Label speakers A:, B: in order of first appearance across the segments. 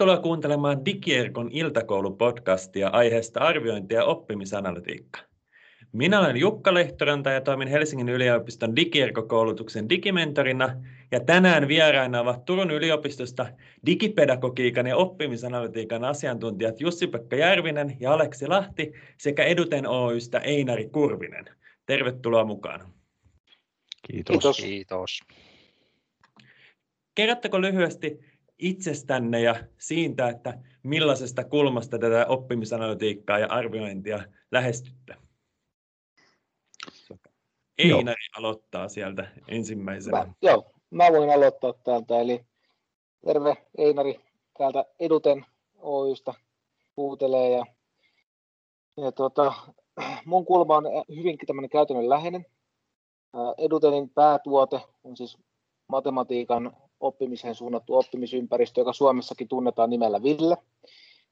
A: Tervetuloa kuuntelemaan Digierkon iltakoulupodcastia aiheesta arviointi ja oppimisanalytiikka. Minä olen Jukka Lehtoranta ja toimin Helsingin yliopiston Digierko-koulutuksen digimentorina ja tänään vieraina ovat Turun yliopistosta digipedagogiikan ja oppimisanalytiikan asiantuntijat Jussi-Pekka Järvinen ja Aleksi Lahti sekä Eduten Oystä Einari Kurvinen. Tervetuloa mukaan.
B: Kiitos. Kiitos. Kiitos.
A: Kerrotteko lyhyesti itsestänne ja siitä, että millaisesta kulmasta tätä oppimisanalytiikkaa ja arviointia lähestytte? Einari aloittaa sieltä ensimmäisenä.
C: Mä, joo, mä voin aloittaa täältä. Eli terve Einari täältä Eduten Oystä kuuntelee. Ja, ja tuota, mun kulma on hyvinkin tämmöinen käytännönläheinen. Edutenin päätuote on siis matematiikan oppimiseen suunnattu oppimisympäristö, joka Suomessakin tunnetaan nimellä Ville.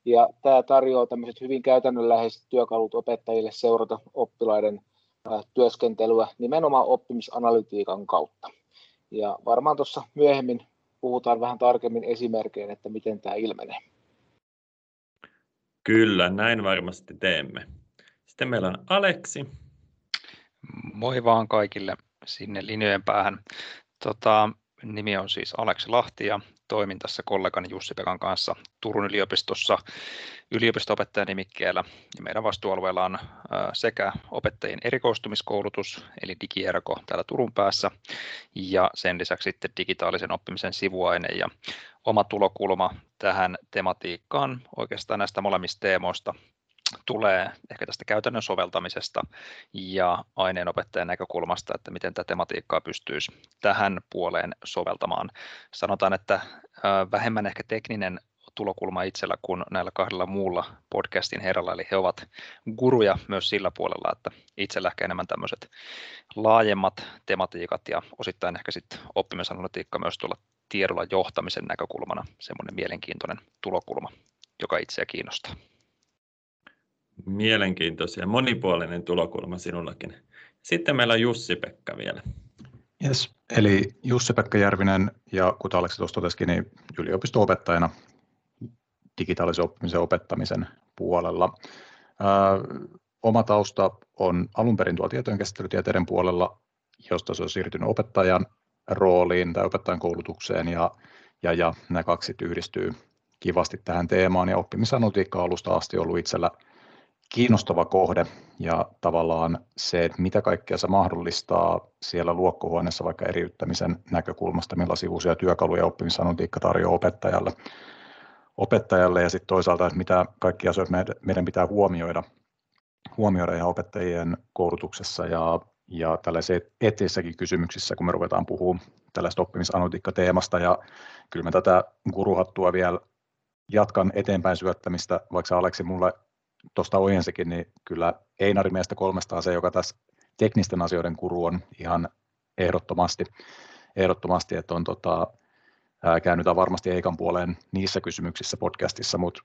C: Ja tämä tarjoaa tämmöiset hyvin käytännönläheiset työkalut opettajille seurata oppilaiden työskentelyä nimenomaan oppimisanalytiikan kautta. Ja varmaan tuossa myöhemmin puhutaan vähän tarkemmin esimerkkein, että miten tämä ilmenee.
A: Kyllä, näin varmasti teemme. Sitten meillä on Aleksi.
B: Moi vaan kaikille sinne linjojen päähän. Tota, nimi on siis Aleksi Lahti ja toimin tässä kollegani Jussi-Pekan kanssa Turun yliopistossa yliopisto-opettajan nimikkeellä. Ja meidän vastuualueella on sekä opettajien erikoistumiskoulutus, eli digierko täällä Turun päässä, ja sen lisäksi sitten digitaalisen oppimisen sivuaine. Ja oma tulokulma tähän tematiikkaan oikeastaan näistä molemmista teemoista tulee ehkä tästä käytännön soveltamisesta ja aineenopettajan näkökulmasta, että miten tätä tematiikkaa pystyisi tähän puoleen soveltamaan. Sanotaan, että vähemmän ehkä tekninen tulokulma itsellä kuin näillä kahdella muulla podcastin herralla, eli he ovat guruja myös sillä puolella, että itsellä ehkä enemmän tämmöiset laajemmat tematiikat ja osittain ehkä sitten oppimisanalytiikka myös tuolla tiedolla johtamisen näkökulmana semmoinen mielenkiintoinen tulokulma, joka itseä kiinnostaa.
A: Mielenkiintoisia, monipuolinen tulokulma sinullakin. Sitten meillä on Jussi-Pekka vielä.
D: Yes, eli Jussi-Pekka Järvinen ja kuten Aleksi tuossa totesikin, niin yliopisto-opettajana digitaalisen oppimisen opettamisen puolella. Ää, oma tausta on alun perin tuolla tietojen käsittelytieteiden puolella, josta se on siirtynyt opettajan rooliin tai opettajan koulutukseen ja, ja, ja nämä kaksi yhdistyy kivasti tähän teemaan ja oppimisanalytiikka alusta asti ollut itsellä kiinnostava kohde ja tavallaan se, että mitä kaikkea se mahdollistaa siellä luokkohuoneessa vaikka eriyttämisen näkökulmasta, millaisia uusia työkaluja oppimisanalytiikka tarjoaa opettajalle, opettajalle ja sitten toisaalta, että mitä kaikkia asioita meidän pitää huomioida, huomioida ihan opettajien koulutuksessa ja, ja tällaisissa eettisissäkin kysymyksissä, kun me ruvetaan puhumaan tällaista oppimisanalytiikka-teemasta ja kyllä mä tätä guruhattua vielä jatkan eteenpäin syöttämistä, vaikka Aleksi mulle tuosta ojensikin, niin kyllä Einari meistä kolmesta on se, joka tässä teknisten asioiden kuru on ihan ehdottomasti, ehdottomasti että on tota, käännytään varmasti Eikan puoleen niissä kysymyksissä podcastissa, mutta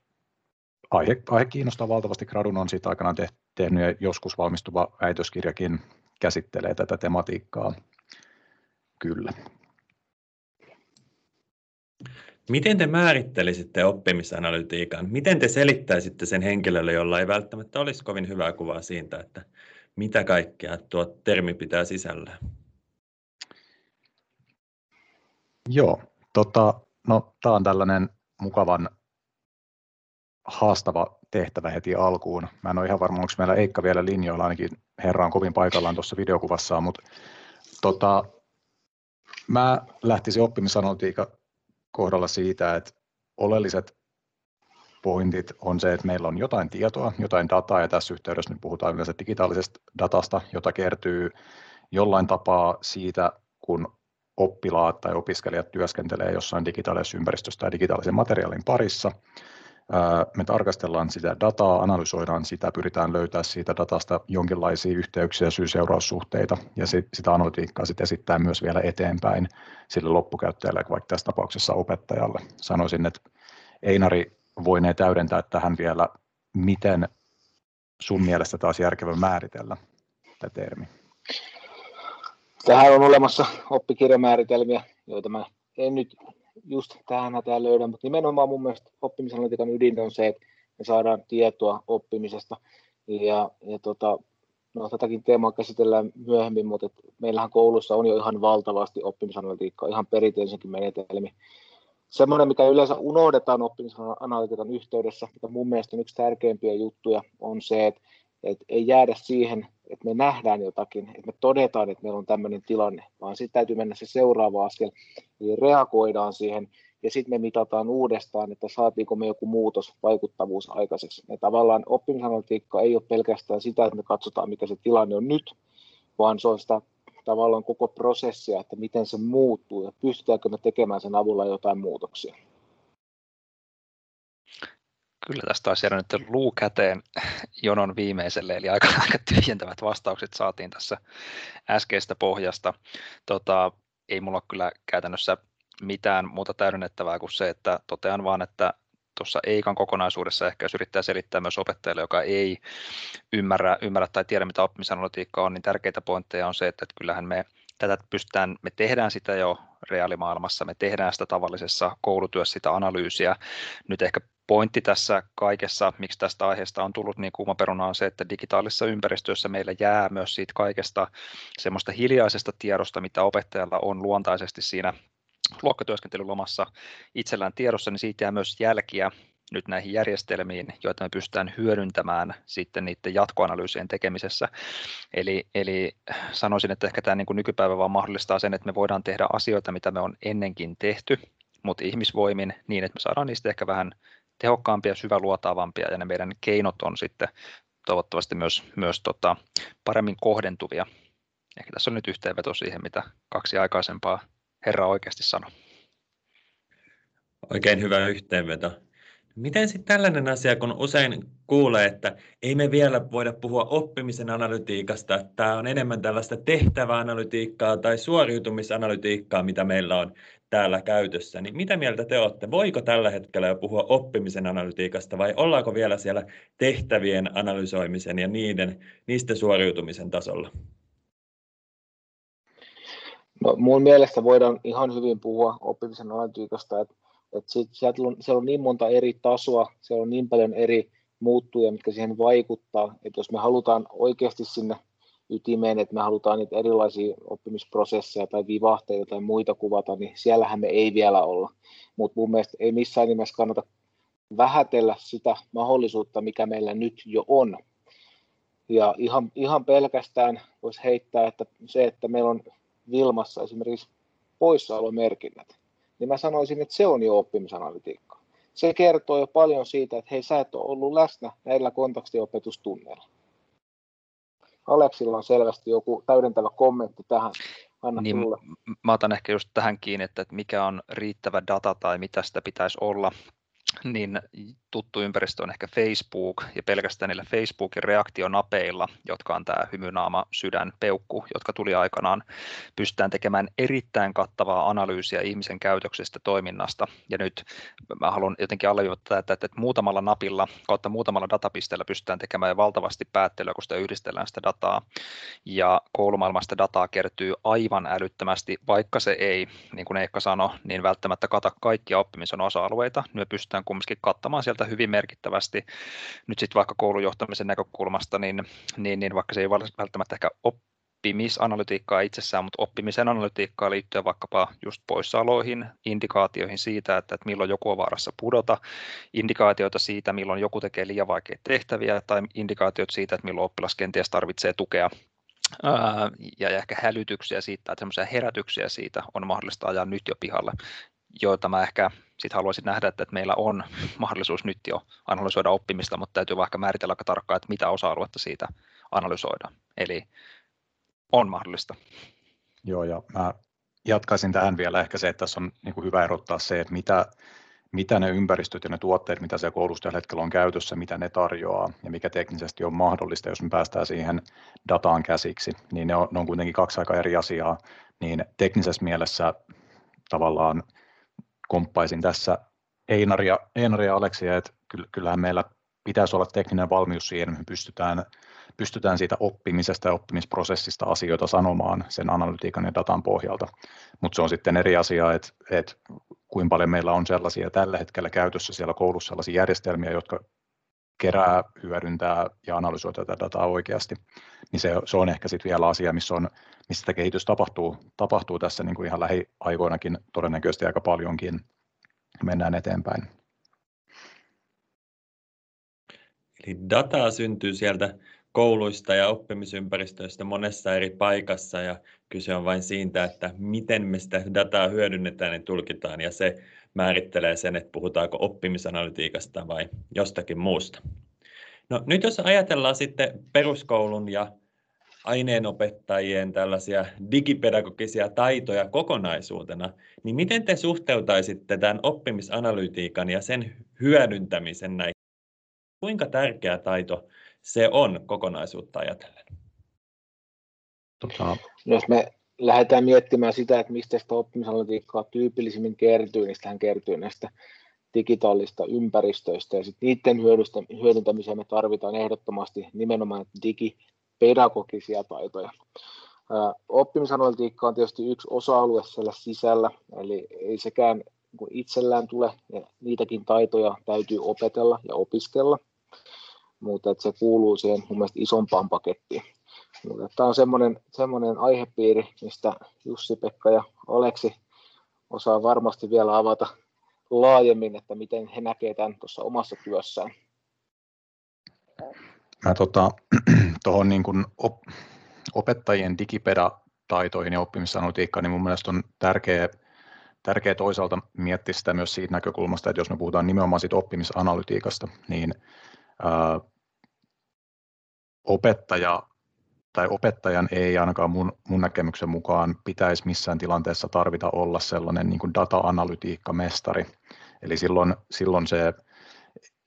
D: aihe, aihe kiinnostaa valtavasti. Gradun on siitä aikanaan te, tehnyt ja joskus valmistuva väitöskirjakin käsittelee tätä tematiikkaa. Kyllä.
A: Miten te määrittelisitte oppimisanalytiikan? Miten te selittäisitte sen henkilölle, jolla ei välttämättä olisi kovin hyvää kuvaa siitä, että mitä kaikkea tuo termi pitää sisällään?
D: Joo, tota, no, tämä on tällainen mukavan haastava tehtävä heti alkuun. Mä en ole ihan varma, onko meillä Eikka vielä linjoilla, ainakin herra on kovin paikallaan tuossa videokuvassaan, mutta tota, mä lähtisin oppimisanalytiikan kohdalla siitä, että oleelliset pointit on se, että meillä on jotain tietoa, jotain dataa, ja tässä yhteydessä nyt puhutaan yleensä digitaalisesta datasta, jota kertyy jollain tapaa siitä, kun oppilaat tai opiskelijat työskentelee jossain digitaalisessa ympäristössä tai digitaalisen materiaalin parissa. Me tarkastellaan sitä dataa, analysoidaan sitä, pyritään löytämään siitä datasta jonkinlaisia yhteyksiä, syy-seuraussuhteita ja sitä analytiikkaa sitten esittää myös vielä eteenpäin sille loppukäyttäjälle, vaikka tässä tapauksessa opettajalle. Sanoisin, että Einari voinee täydentää tähän vielä, miten sun mielestä taas järkevä määritellä tämä termi.
C: Tähän on olemassa oppikirjamääritelmiä, joita mä en nyt just tähän hätään löydä, mutta nimenomaan mun mielestä oppimisanalytiikan ydin on se, että me saadaan tietoa oppimisesta. Ja, ja tota, no, tätäkin teemaa käsitellään myöhemmin, mutta et meillähän koulussa on jo ihan valtavasti oppimisanalytiikkaa, ihan perinteisenkin menetelmi. Semmoinen, mikä yleensä unohdetaan oppimisanalytiikan yhteydessä, mikä mun mielestä on yksi tärkeimpiä juttuja, on se, että, että ei jäädä siihen, että me nähdään jotakin, että me todetaan, että meillä on tämmöinen tilanne, vaan sitten täytyy mennä se seuraava askel, eli reagoidaan siihen ja sitten me mitataan uudestaan, että saatiinko me joku muutos, vaikuttavuus aikaiseksi. Ja tavallaan oppimisanalytiikka ei ole pelkästään sitä, että me katsotaan, mikä se tilanne on nyt, vaan se on sitä tavallaan koko prosessia, että miten se muuttuu ja pystytäänkö me tekemään sen avulla jotain muutoksia.
B: Kyllä tästä taisi jäädä nyt luu käteen jonon viimeiselle, eli aika, aika tyhjentävät vastaukset saatiin tässä äskeistä pohjasta. Tota, ei mulla kyllä käytännössä mitään muuta täydennettävää kuin se, että totean vaan, että tuossa EIKan kokonaisuudessa ehkä jos yrittää selittää myös opettajalle, joka ei ymmärrä, ymmärrä tai tiedä, mitä oppimisanalytiikka on, niin tärkeitä pointteja on se, että kyllähän me tätä pystytään, me tehdään sitä jo reaalimaailmassa, me tehdään sitä tavallisessa koulutyössä, sitä analyysiä. Nyt ehkä pointti tässä kaikessa, miksi tästä aiheesta on tullut niin kuuma peruna, on se, että digitaalisessa ympäristössä meillä jää myös siitä kaikesta semmoista hiljaisesta tiedosta, mitä opettajalla on luontaisesti siinä luokkatyöskentelylomassa itsellään tiedossa, niin siitä jää myös jälkiä nyt näihin järjestelmiin, joita me pystytään hyödyntämään sitten niiden jatkoanalyysien tekemisessä. Eli, eli sanoisin, että ehkä tämä niin kuin nykypäivä vaan mahdollistaa sen, että me voidaan tehdä asioita, mitä me on ennenkin tehty, mutta ihmisvoimin niin, että me saadaan niistä ehkä vähän tehokkaampia, syväluotaavampia ja ne meidän keinot on sitten toivottavasti myös, myös tota, paremmin kohdentuvia. Ehkä tässä on nyt yhteenveto siihen, mitä kaksi aikaisempaa herra oikeasti sanoi.
A: Oikein hyvä yhteenveto. Miten sitten tällainen asia, kun usein kuulee, että ei me vielä voida puhua oppimisen analytiikasta, että tämä on enemmän tällaista tehtäväanalytiikkaa tai suoriutumisanalytiikkaa, mitä meillä on täällä käytössä, niin mitä mieltä te olette? Voiko tällä hetkellä jo puhua oppimisen analytiikasta vai ollaanko vielä siellä tehtävien analysoimisen ja niiden, niistä suoriutumisen tasolla?
C: No, mun mielestä voidaan ihan hyvin puhua oppimisen analytiikasta, että, että sit, siellä, on, siellä on niin monta eri tasoa, siellä on niin paljon eri muuttuja, mitkä siihen vaikuttaa, että jos me halutaan oikeasti sinne ytimeen, että me halutaan niitä erilaisia oppimisprosesseja tai vivahteita tai muita kuvata, niin siellähän me ei vielä olla. Mutta mun mielestä ei missään nimessä kannata vähätellä sitä mahdollisuutta, mikä meillä nyt jo on. Ja ihan, ihan pelkästään voisi heittää, että se, että meillä on Vilmassa esimerkiksi poissaolomerkinnät, niin mä sanoisin, että se on jo oppimisanalytiikkaa. Se kertoo jo paljon siitä, että hei, sä et ole ollut läsnä näillä kontaktiopetustunneilla. Aleksilla on selvästi joku täydentävä kommentti tähän. Anna niin,
B: Mä otan ehkä just tähän kiinni, että mikä on riittävä data tai mitä sitä pitäisi olla niin tuttu ympäristö on ehkä Facebook ja pelkästään niillä Facebookin reaktionapeilla, jotka on tämä hymynaama, sydän, peukku, jotka tuli aikanaan, pystytään tekemään erittäin kattavaa analyysiä ihmisen käytöksestä toiminnasta. Ja nyt mä haluan jotenkin alleviivata että, että muutamalla napilla kautta muutamalla datapisteellä pystytään tekemään jo valtavasti päättelyä, kun sitä yhdistellään sitä dataa. Ja koulumaailmasta dataa kertyy aivan älyttömästi, vaikka se ei, niin kuin Eikka sanoi, niin välttämättä kata kaikkia oppimisen osa-alueita, niin me pystytään kumminkin kattamaan sieltä hyvin merkittävästi. Nyt sitten vaikka koulujohtamisen näkökulmasta, niin, niin, niin vaikka se ei välttämättä ehkä oppimisanalytiikkaa itsessään, mutta oppimisen analytiikkaa liittyen vaikkapa just poissaoloihin, indikaatioihin siitä, että, että milloin joku on vaarassa pudota, indikaatioita siitä, milloin joku tekee liian vaikeita tehtäviä tai indikaatiot siitä, että milloin oppilas kenties tarvitsee tukea ja ehkä hälytyksiä siitä, että semmoisia herätyksiä siitä on mahdollista ajaa nyt jo pihalle, joita mä ehkä sitten haluaisin nähdä, että, meillä on mahdollisuus nyt jo analysoida oppimista, mutta täytyy vaikka määritellä aika tarkkaan, että mitä osa-aluetta siitä analysoidaan. Eli on mahdollista.
D: Joo, ja mä jatkaisin tähän vielä ehkä se, että tässä on niin kuin hyvä erottaa se, että mitä, mitä ne ympäristöt ja ne tuotteet, mitä se koulussa tällä hetkellä on käytössä, mitä ne tarjoaa ja mikä teknisesti on mahdollista, jos me päästään siihen dataan käsiksi, niin ne on, ne on kuitenkin kaksi aika eri asiaa, niin teknisessä mielessä tavallaan komppaisin tässä Einaria, Einaria ja Aleksia, että kyllähän meillä pitäisi olla tekninen valmius siihen, että me pystytään, pystytään siitä oppimisesta ja oppimisprosessista asioita sanomaan sen analytiikan ja datan pohjalta. Mutta se on sitten eri asia, että, että kuinka paljon meillä on sellaisia tällä hetkellä käytössä siellä koulussa sellaisia järjestelmiä, jotka kerää, hyödyntää ja analysoi tätä dataa oikeasti, niin se, se on ehkä sitten vielä asia, missä, on, missä sitä kehitys tapahtuu, tapahtuu tässä niin kuin ihan lähiaikoinakin todennäköisesti aika paljonkin mennään eteenpäin.
A: Eli dataa syntyy sieltä kouluista ja oppimisympäristöistä monessa eri paikassa ja kyse on vain siitä, että miten me sitä dataa hyödynnetään ja tulkitaan ja se määrittelee sen, että puhutaanko oppimisanalytiikasta vai jostakin muusta. No, nyt jos ajatellaan sitten peruskoulun ja aineenopettajien tällaisia digipedagogisia taitoja kokonaisuutena, niin miten te suhteutaisitte tämän oppimisanalytiikan ja sen hyödyntämisen näihin? Kuinka tärkeä taito se on kokonaisuutta ajatellen?
C: Tota... Jos me lähdetään miettimään sitä, että mistä sitä oppimisanalytiikkaa tyypillisimmin kertyy, niin sitähän kertyy näistä digitaalista ympäristöistä ja sitten niiden hyödyntämiseen me tarvitaan ehdottomasti nimenomaan digipedagogisia taitoja. Oppimisanalytiikka on tietysti yksi osa-alue siellä sisällä, eli ei sekään niin itsellään tule, ja niitäkin taitoja täytyy opetella ja opiskella, mutta se kuuluu siihen mun mielestä isompaan pakettiin. Mutta tämä on semmoinen, semmoinen aihepiiri, mistä Jussi-Pekka ja Aleksi osaa varmasti vielä avata laajemmin, että miten he näkevät tämän tuossa omassa työssään.
D: Mä tota, tuohon niin kuin op, opettajien digipedataitoihin ja oppimisanalytiikkaan, niin mun mielestä on tärkeää, tärkeää toisaalta miettiä sitä myös siitä näkökulmasta, että jos me puhutaan nimenomaan siitä oppimisanalytiikasta, niin ää, opettaja tai opettajan ei ainakaan mun, mun näkemyksen mukaan pitäisi missään tilanteessa tarvita olla sellainen niin kuin data-analytiikka-mestari. Eli silloin, silloin, se,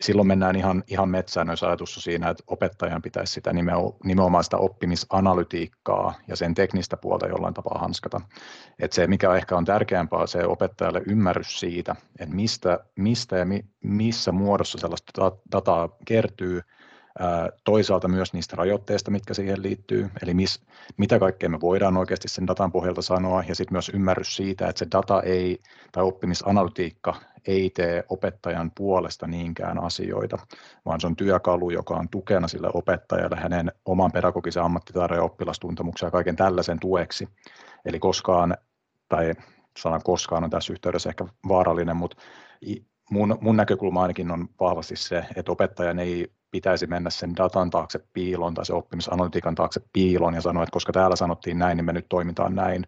D: silloin mennään ihan, ihan metsään, jos ajatus on siinä, että opettajan pitäisi sitä nimenomaan sitä oppimisanalytiikkaa ja sen teknistä puolta jollain tapaa hanskata. Et se, mikä ehkä on tärkeämpää, se opettajalle ymmärrys siitä, että mistä, mistä ja mi, missä muodossa sellaista dataa kertyy, toisaalta myös niistä rajoitteista, mitkä siihen liittyy, eli mis, mitä kaikkea me voidaan oikeasti sen datan pohjalta sanoa, ja sitten myös ymmärrys siitä, että se data ei, tai oppimisanalytiikka ei tee opettajan puolesta niinkään asioita, vaan se on työkalu, joka on tukena sille opettajalle hänen oman pedagogisen ammattitaidon ja oppilastuntemuksen ja kaiken tällaisen tueksi. Eli koskaan, tai sanan koskaan on tässä yhteydessä ehkä vaarallinen, mutta mun, mun näkökulma ainakin on vahvasti se, että opettajan ei pitäisi mennä sen datan taakse piiloon tai se oppimisanalytiikan taakse piiloon ja sanoa, että koska täällä sanottiin näin, niin me nyt toimitaan näin,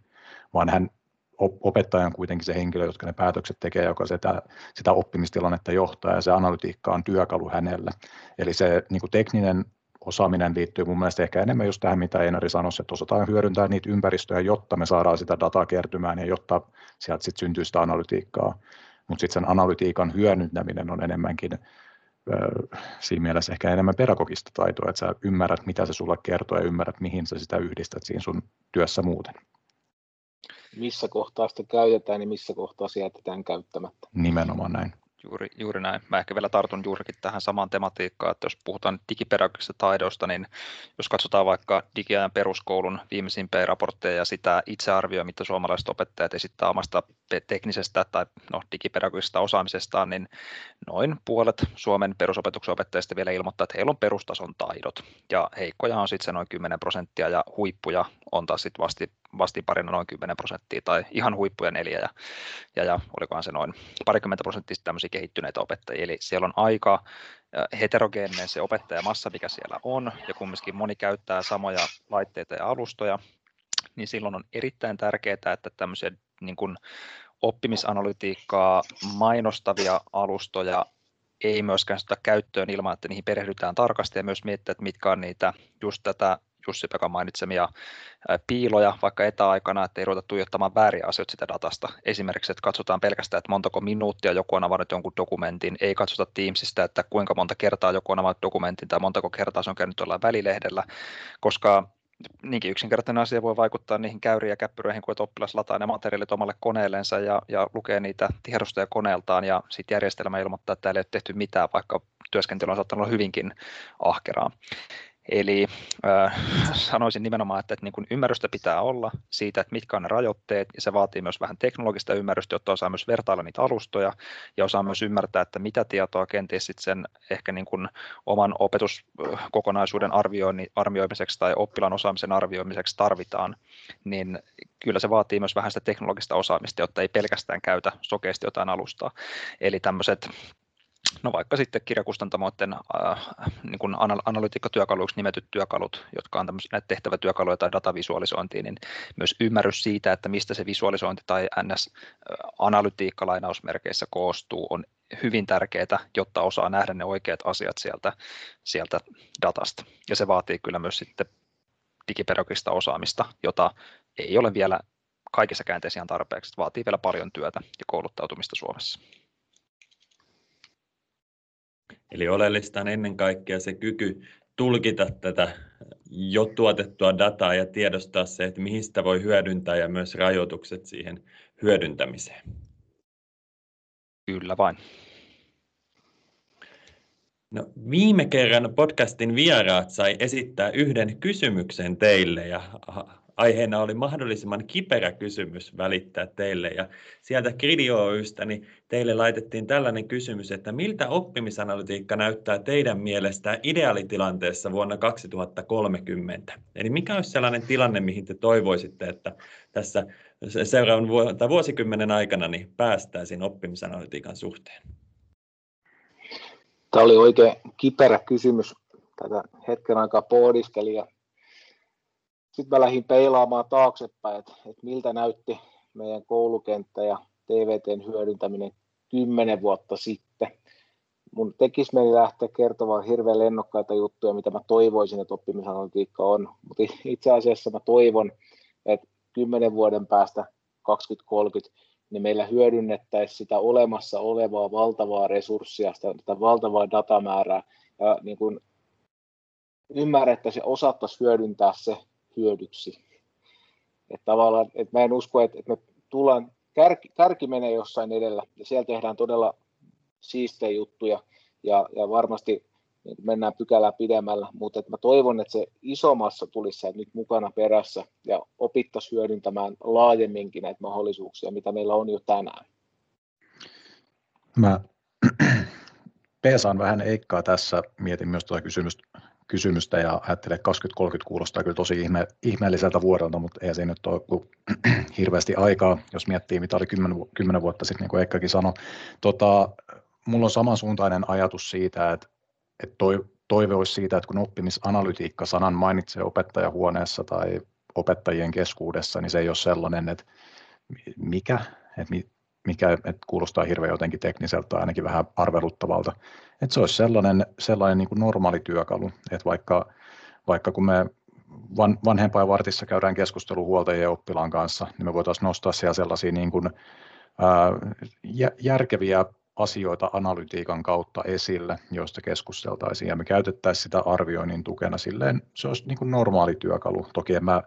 D: vaan hän opettaja on kuitenkin se henkilö, jotka ne päätökset tekee, joka sitä, sitä oppimistilannetta johtaa ja se analytiikka on työkalu hänelle. Eli se niin kuin tekninen osaaminen liittyy mun mielestä ehkä enemmän just tähän, mitä Einari sanoi, että osataan hyödyntää niitä ympäristöjä, jotta me saadaan sitä dataa kertymään ja jotta sieltä sitten syntyy sitä analytiikkaa. Mutta sitten sen analytiikan hyödyntäminen on enemmänkin siinä mielessä ehkä enemmän pedagogista taitoa, että sä ymmärrät, mitä se sulle kertoo ja ymmärrät, mihin sä sitä yhdistät siinä sun työssä muuten.
C: Missä kohtaa sitä käytetään ja missä kohtaa se jätetään käyttämättä.
D: Nimenomaan näin.
B: Juuri, juuri näin. Mä ehkä vielä tartun juurikin tähän samaan tematiikkaan, että jos puhutaan digipedagogisesta taidosta, niin jos katsotaan vaikka digiajan peruskoulun viimeisimpiä raportteja ja sitä itsearvioa, mitä suomalaiset opettajat esittää omasta teknisestä tai no, digipedagogisesta osaamisestaan, niin noin puolet Suomen perusopetuksen opettajista vielä ilmoittaa, että heillä on perustason taidot. Ja heikkoja on sitten noin 10 prosenttia ja huippuja on taas sitten vasti, vastiparina noin 10 prosenttia tai ihan huippuja neljä ja, ja, ja olikohan se noin parikymmentä prosenttia tämmöisiä kehittyneitä opettajia. Eli siellä on aika heterogeeninen se opettajamassa, mikä siellä on, ja kumminkin moni käyttää samoja laitteita ja alustoja, niin silloin on erittäin tärkeää, että tämmöisiä niin kuin oppimisanalytiikkaa mainostavia alustoja ei myöskään sitä käyttöön ilman, että niihin perehdytään tarkasti ja myös miettiä, että mitkä on niitä just tätä Jussi-Pekan mainitsemia piiloja vaikka etäaikana, että ei ruveta tuijottamaan vääriä asioita sitä datasta. Esimerkiksi, että katsotaan pelkästään, että montako minuuttia joku on avannut jonkun dokumentin, ei katsota Teamsista, että kuinka monta kertaa joku on avannut dokumentin tai montako kertaa se on käynyt jollain välilehdellä, koska niinkin yksinkertainen asia voi vaikuttaa niihin käyriin ja käppyröihin, kun oppilas lataa ne materiaalit omalle koneellensa ja, ja lukee niitä tiedostoja koneeltaan ja sitten järjestelmä ilmoittaa, että täällä ei ole tehty mitään, vaikka työskentely on saattanut olla hyvinkin ahkeraa. Eli äh, sanoisin nimenomaan, että, että niin kuin ymmärrystä pitää olla siitä, että mitkä on ne rajoitteet, ja se vaatii myös vähän teknologista ymmärrystä, jotta osaa myös vertailla niitä alustoja, ja osaa myös ymmärtää, että mitä tietoa kenties sit sen ehkä niin kuin oman opetuskokonaisuuden arvioimiseksi tai oppilaan osaamisen arvioimiseksi tarvitaan, niin kyllä se vaatii myös vähän sitä teknologista osaamista, jotta ei pelkästään käytä sokeasti jotain alustaa. Eli tämmöiset no vaikka sitten kirjakustantamoiden äh, niin kuin analytiikkatyökaluiksi nimetyt työkalut, jotka on näitä tehtävätyökaluja tai datavisualisointia, niin myös ymmärrys siitä, että mistä se visualisointi tai NS-analytiikka lainausmerkeissä koostuu, on hyvin tärkeää, jotta osaa nähdä ne oikeat asiat sieltä, sieltä datasta. Ja se vaatii kyllä myös sitten digipedagogista osaamista, jota ei ole vielä kaikissa käänteissä ihan tarpeeksi. Vaatii vielä paljon työtä ja kouluttautumista Suomessa.
A: Eli oleellista on ennen kaikkea se kyky tulkita tätä jo tuotettua dataa ja tiedostaa se, että mihin sitä voi hyödyntää ja myös rajoitukset siihen hyödyntämiseen.
B: Kyllä vain.
A: No, viime kerran podcastin vieraat sai esittää yhden kysymyksen teille ja aiheena oli mahdollisimman kiperä kysymys välittää teille. Ja sieltä Gridi Oystä niin teille laitettiin tällainen kysymys, että miltä oppimisanalytiikka näyttää teidän mielestä ideaalitilanteessa vuonna 2030? Eli mikä olisi sellainen tilanne, mihin te toivoisitte, että tässä seuraavan vuosikymmenen aikana niin päästäisiin oppimisanalytiikan suhteen?
C: Tämä oli oikein kiperä kysymys. Tätä hetken aikaa pohdiskelin ja sitten mä lähdin peilaamaan taaksepäin, että, että miltä näytti meidän koulukenttä ja TVTn hyödyntäminen kymmenen vuotta sitten. Mun tekisi meni lähteä kertomaan hirveän lennokkaita juttuja, mitä mä toivoisin, että oppimisanalytiikka on. Mutta itse asiassa mä toivon, että kymmenen vuoden päästä 2030 niin meillä hyödynnettäisiin sitä olemassa olevaa valtavaa resurssia, sitä, sitä valtavaa datamäärää, ja niin kuin ymmärrettäisiin ja osattaisiin hyödyntää se hyödyksi. Että tavallaan, että mä en usko, että, että me tullaan, kärki, kärki menee jossain edellä, ja siellä tehdään todella siistejä juttuja, ja, ja varmasti niin mennään pykälää pidemmällä, mutta että mä toivon, että se iso massa tulisi nyt mukana perässä ja opittaisiin hyödyntämään laajemminkin näitä mahdollisuuksia, mitä meillä on jo tänään.
D: Mä peesaan vähän Eikkaa tässä, mietin myös tuota kysymystä, kysymystä ja ajattelin, että 2030 kuulostaa kyllä tosi ihme, ihmeelliseltä vuodelta, mutta ei se nyt ole hirveästi aikaa, jos miettii mitä oli 10, 10 vuotta sitten, niin kuin Eikkakin sanoi. Tota, mulla on samansuuntainen ajatus siitä, että, että toi, toive olisi siitä, että kun oppimisanalytiikka sanan mainitsee opettajahuoneessa tai opettajien keskuudessa, niin se ei ole sellainen, että mikä, että mikä että kuulostaa hirveän jotenkin tekniseltä tai ainakin vähän arveluttavalta. Että se olisi sellainen, sellainen niin kuin normaali työkalu, että vaikka, vaikka kun me van, vanhempainvartissa käydään keskustelu huoltajien ja oppilaan kanssa, niin me voitaisiin nostaa siellä sellaisia niin kuin, ää, järkeviä asioita analytiikan kautta esille, joista keskusteltaisiin, ja me käytettäisiin sitä arvioinnin tukena silleen, se olisi niin kuin normaali työkalu. Toki en mä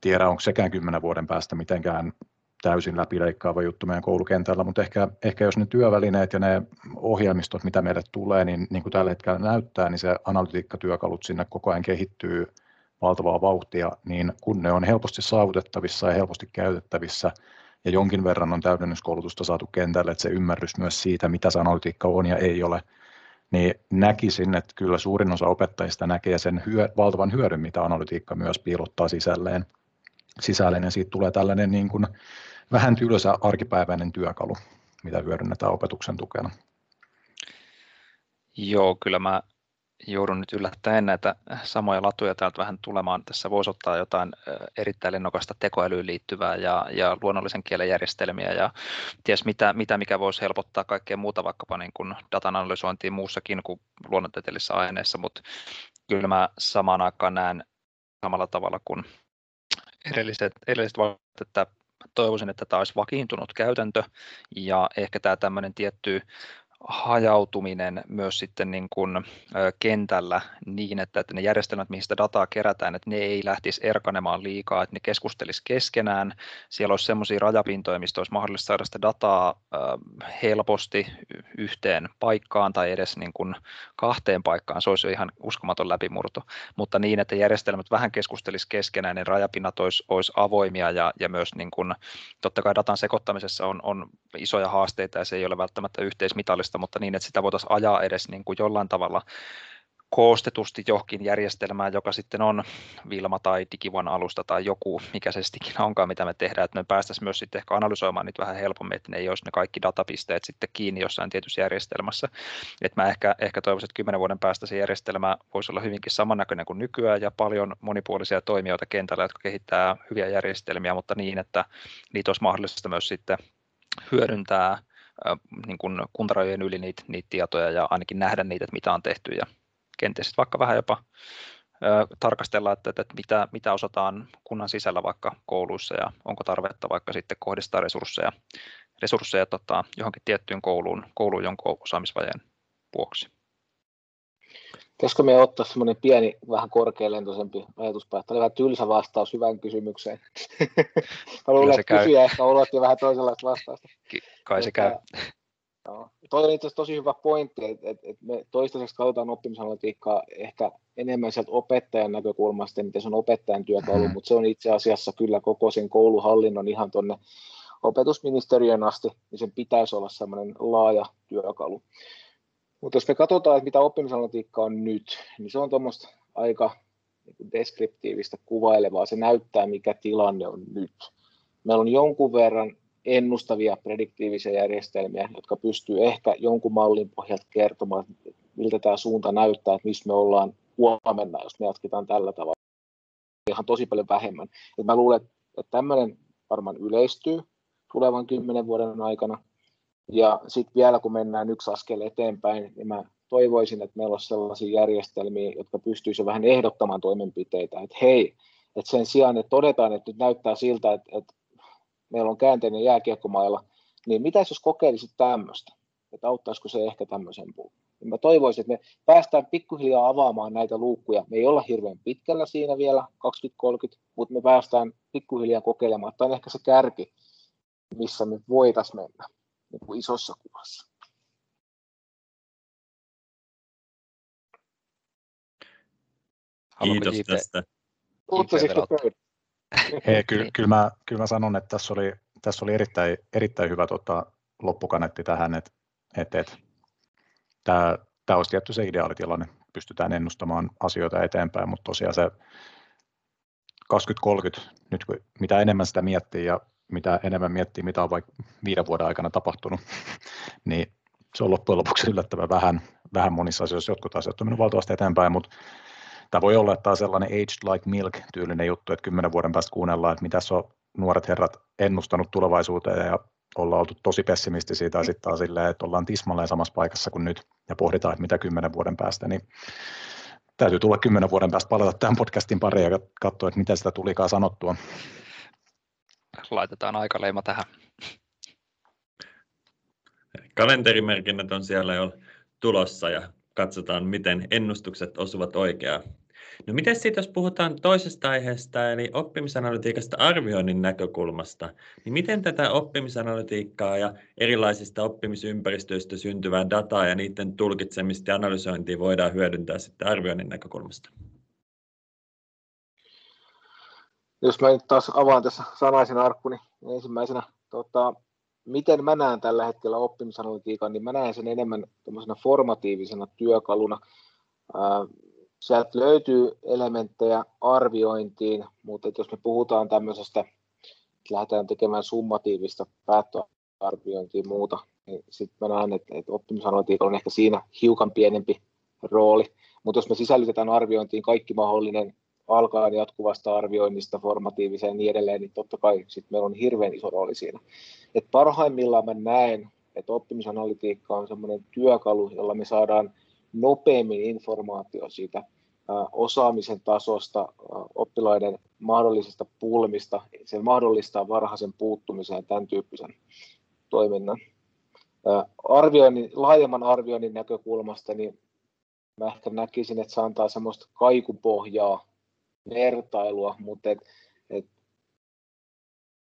D: tiedä, onko sekään kymmenen vuoden päästä mitenkään täysin läpileikkaava juttu meidän koulukentällä, mutta ehkä, ehkä jos ne työvälineet ja ne ohjelmistot, mitä meille tulee, niin, niin kuin tällä hetkellä näyttää, niin se analytiikkatyökalut sinne koko ajan kehittyy valtavaa vauhtia, niin kun ne on helposti saavutettavissa ja helposti käytettävissä, ja jonkin verran on täydennyskoulutusta saatu kentälle, että se ymmärrys myös siitä, mitä se analytiikka on ja ei ole, niin näkisin, että kyllä suurin osa opettajista näkee sen hyö, valtavan hyödyn, mitä analytiikka myös piilottaa sisälleen. Sisällinen siitä tulee tällainen niin kuin vähän tylsä arkipäiväinen työkalu, mitä hyödynnetään opetuksen tukena.
B: Joo, kyllä mä joudun nyt yllättäen näitä samoja latuja täältä vähän tulemaan. Tässä voisi ottaa jotain erittäin lennokasta tekoälyyn liittyvää ja, ja luonnollisen kielen järjestelmiä ja ties mitä, mitä mikä voisi helpottaa kaikkea muuta vaikkapa niin kuin datan analysointia muussakin kuin luonnontieteellisissä aineissa, mutta kyllä mä samaan aikaan näen samalla tavalla kuin edelliset, edelliset että toivoisin, että tämä olisi vakiintunut käytäntö ja ehkä tämä tämmöinen tietty hajautuminen myös sitten niin kuin, kentällä niin, että, että ne järjestelmät, mihin sitä dataa kerätään, että ne ei lähtisi erkanemaan liikaa, että ne keskustelisi keskenään. Siellä olisi sellaisia rajapintoja, mistä olisi mahdollista saada sitä dataa helposti yhteen paikkaan tai edes niin kuin kahteen paikkaan. Se olisi jo ihan uskomaton läpimurto, mutta niin, että järjestelmät vähän keskustelisi keskenään, ne rajapinnat olisi, olisi avoimia ja, ja myös niin kuin, totta kai datan sekoittamisessa on, on isoja haasteita ja se ei ole välttämättä yhteismitallista, mutta niin, että sitä voitaisiin ajaa edes niin kuin jollain tavalla koostetusti johonkin järjestelmään, joka sitten on Vilma tai Digivan alusta tai joku, mikä se sitten onkaan, mitä me tehdään, että me päästäisiin myös sitten ehkä analysoimaan niitä vähän helpommin, että ne ei olisi ne kaikki datapisteet sitten kiinni jossain tietyssä järjestelmässä. Että mä ehkä, ehkä toivoisin, että kymmenen vuoden päästä se järjestelmä voisi olla hyvinkin samannäköinen kuin nykyään ja paljon monipuolisia toimijoita kentällä, jotka kehittää hyviä järjestelmiä, mutta niin, että niitä olisi mahdollista myös sitten hyödyntää niin kuin kuntarajojen yli niitä, niitä tietoja ja ainakin nähdä niitä, että mitä on tehty ja kenties vaikka vähän jopa tarkastella, että, että mitä, mitä osataan kunnan sisällä vaikka kouluissa ja onko tarvetta vaikka sitten kohdistaa resursseja, resursseja tota, johonkin tiettyyn kouluun, kouluun jonkun osaamisvajeen vuoksi.
C: Pitäisikö me ottaa semmoinen pieni, vähän korkealentoisempi ajatuspäin? Tämä oli vähän tylsä vastaus hyvään kysymykseen. Mä luulen, että kysyjä ehkä odotti vähän toisenlaista vastausta.
B: Kai se käy.
C: Joo. Toi on itse asiassa tosi hyvä pointti, että, että, että me toistaiseksi katsotaan oppimisanalytiikkaa ehkä enemmän sieltä opettajan näkökulmasta, miten se on opettajan työkalu, hmm. mutta se on itse asiassa kyllä koko sen kouluhallinnon ihan tuonne opetusministeriön asti, niin sen pitäisi olla semmoinen laaja työkalu. Mutta jos me katsotaan, että mitä oppimisanalytiikka on nyt, niin se on tuommoista aika niin deskriptiivistä kuvailevaa. Se näyttää, mikä tilanne on nyt. Meillä on jonkun verran ennustavia prediktiivisiä järjestelmiä, jotka pystyy ehkä jonkun mallin pohjalta kertomaan, miltä tämä suunta näyttää, että missä me ollaan huomenna, jos me jatketaan tällä tavalla. Ihan tosi paljon vähemmän. Et mä luulen, että tämmöinen varmaan yleistyy tulevan kymmenen vuoden aikana. Ja sitten vielä kun mennään yksi askel eteenpäin, niin mä toivoisin, että meillä olisi sellaisia järjestelmiä, jotka pystyisivät vähän ehdottamaan toimenpiteitä, että hei, että sen sijaan, että todetaan, että nyt näyttää siltä, että, että meillä on käänteinen jääkiekkomailla, niin mitä jos kokeilisit tämmöistä, että auttaisiko se ehkä tämmöisen puun. Mä toivoisin, että me päästään pikkuhiljaa avaamaan näitä luukkuja. Me ei olla hirveän pitkällä siinä vielä, 2030, mutta me päästään pikkuhiljaa kokeilemaan. Tämä on ehkä se kärki, missä me voitaisiin mennä niin kuin isossa kuvassa.
A: Kiitos tästä.
D: Hei, kyllä, kyllä, mä, kyllä mä sanon, että tässä oli, tässä oli erittäin, erittäin hyvä tota, loppukanetti tähän, että et, et, tämä, tämä olisi tietty se ideaalitilanne, pystytään ennustamaan asioita eteenpäin, mutta tosiaan se 2030, nyt kun, mitä enemmän sitä miettii ja mitä enemmän miettii, mitä on vaikka viiden vuoden aikana tapahtunut, niin se on loppujen lopuksi yllättävän vähän, vähän monissa asioissa. Jotkut asiat on mennyt valtavasti eteenpäin, mutta tämä voi olla, että tämä on sellainen aged like milk tyylinen juttu, että kymmenen vuoden päästä kuunnellaan, että mitä on nuoret herrat ennustanut tulevaisuuteen ja ollaan oltu tosi pessimistisiä tai sitten taas silleen, että ollaan tismalleen samassa paikassa kuin nyt ja pohditaan, että mitä kymmenen vuoden päästä, niin täytyy tulla kymmenen vuoden päästä palata tämän podcastin pariin ja katsoa, että mitä sitä tulikaan sanottua.
B: Laitetaan aikaleima tähän.
A: Kalenterimerkinnät on siellä jo tulossa ja katsotaan, miten ennustukset osuvat oikeaan. No miten sitten, jos puhutaan toisesta aiheesta, eli oppimisanalytiikasta arvioinnin näkökulmasta, niin miten tätä oppimisanalytiikkaa ja erilaisista oppimisympäristöistä syntyvää dataa ja niiden tulkitsemista ja analysointia voidaan hyödyntää sitten arvioinnin näkökulmasta?
C: Jos mä nyt taas avaan tässä sanaisen arkkuni niin ensimmäisenä, tota, miten mä näen tällä hetkellä oppimisanalytiikan, niin mä näen sen enemmän formatiivisena työkaluna. Sieltä löytyy elementtejä arviointiin, mutta jos me puhutaan tämmöisestä, että lähdetään tekemään summatiivista päättöarviointia ja muuta, niin sitten mä näen, että, että oppimisanalytiikalla on ehkä siinä hiukan pienempi rooli. Mutta jos me sisällytetään arviointiin kaikki mahdollinen alkaen jatkuvasta arvioinnista formatiiviseen ja niin edelleen, niin totta kai sit meillä on hirveän iso rooli siinä. Et parhaimmillaan mä näen, että oppimisanalytiikka on sellainen työkalu, jolla me saadaan nopeammin informaatio siitä osaamisen tasosta, oppilaiden mahdollisesta pulmista, se mahdollistaa varhaisen puuttumisen ja tämän tyyppisen toiminnan. arvioinnin, laajemman arvioinnin näkökulmasta, niin mä ehkä näkisin, että se antaa semmoista kaikupohjaa, vertailua, mutta et, et,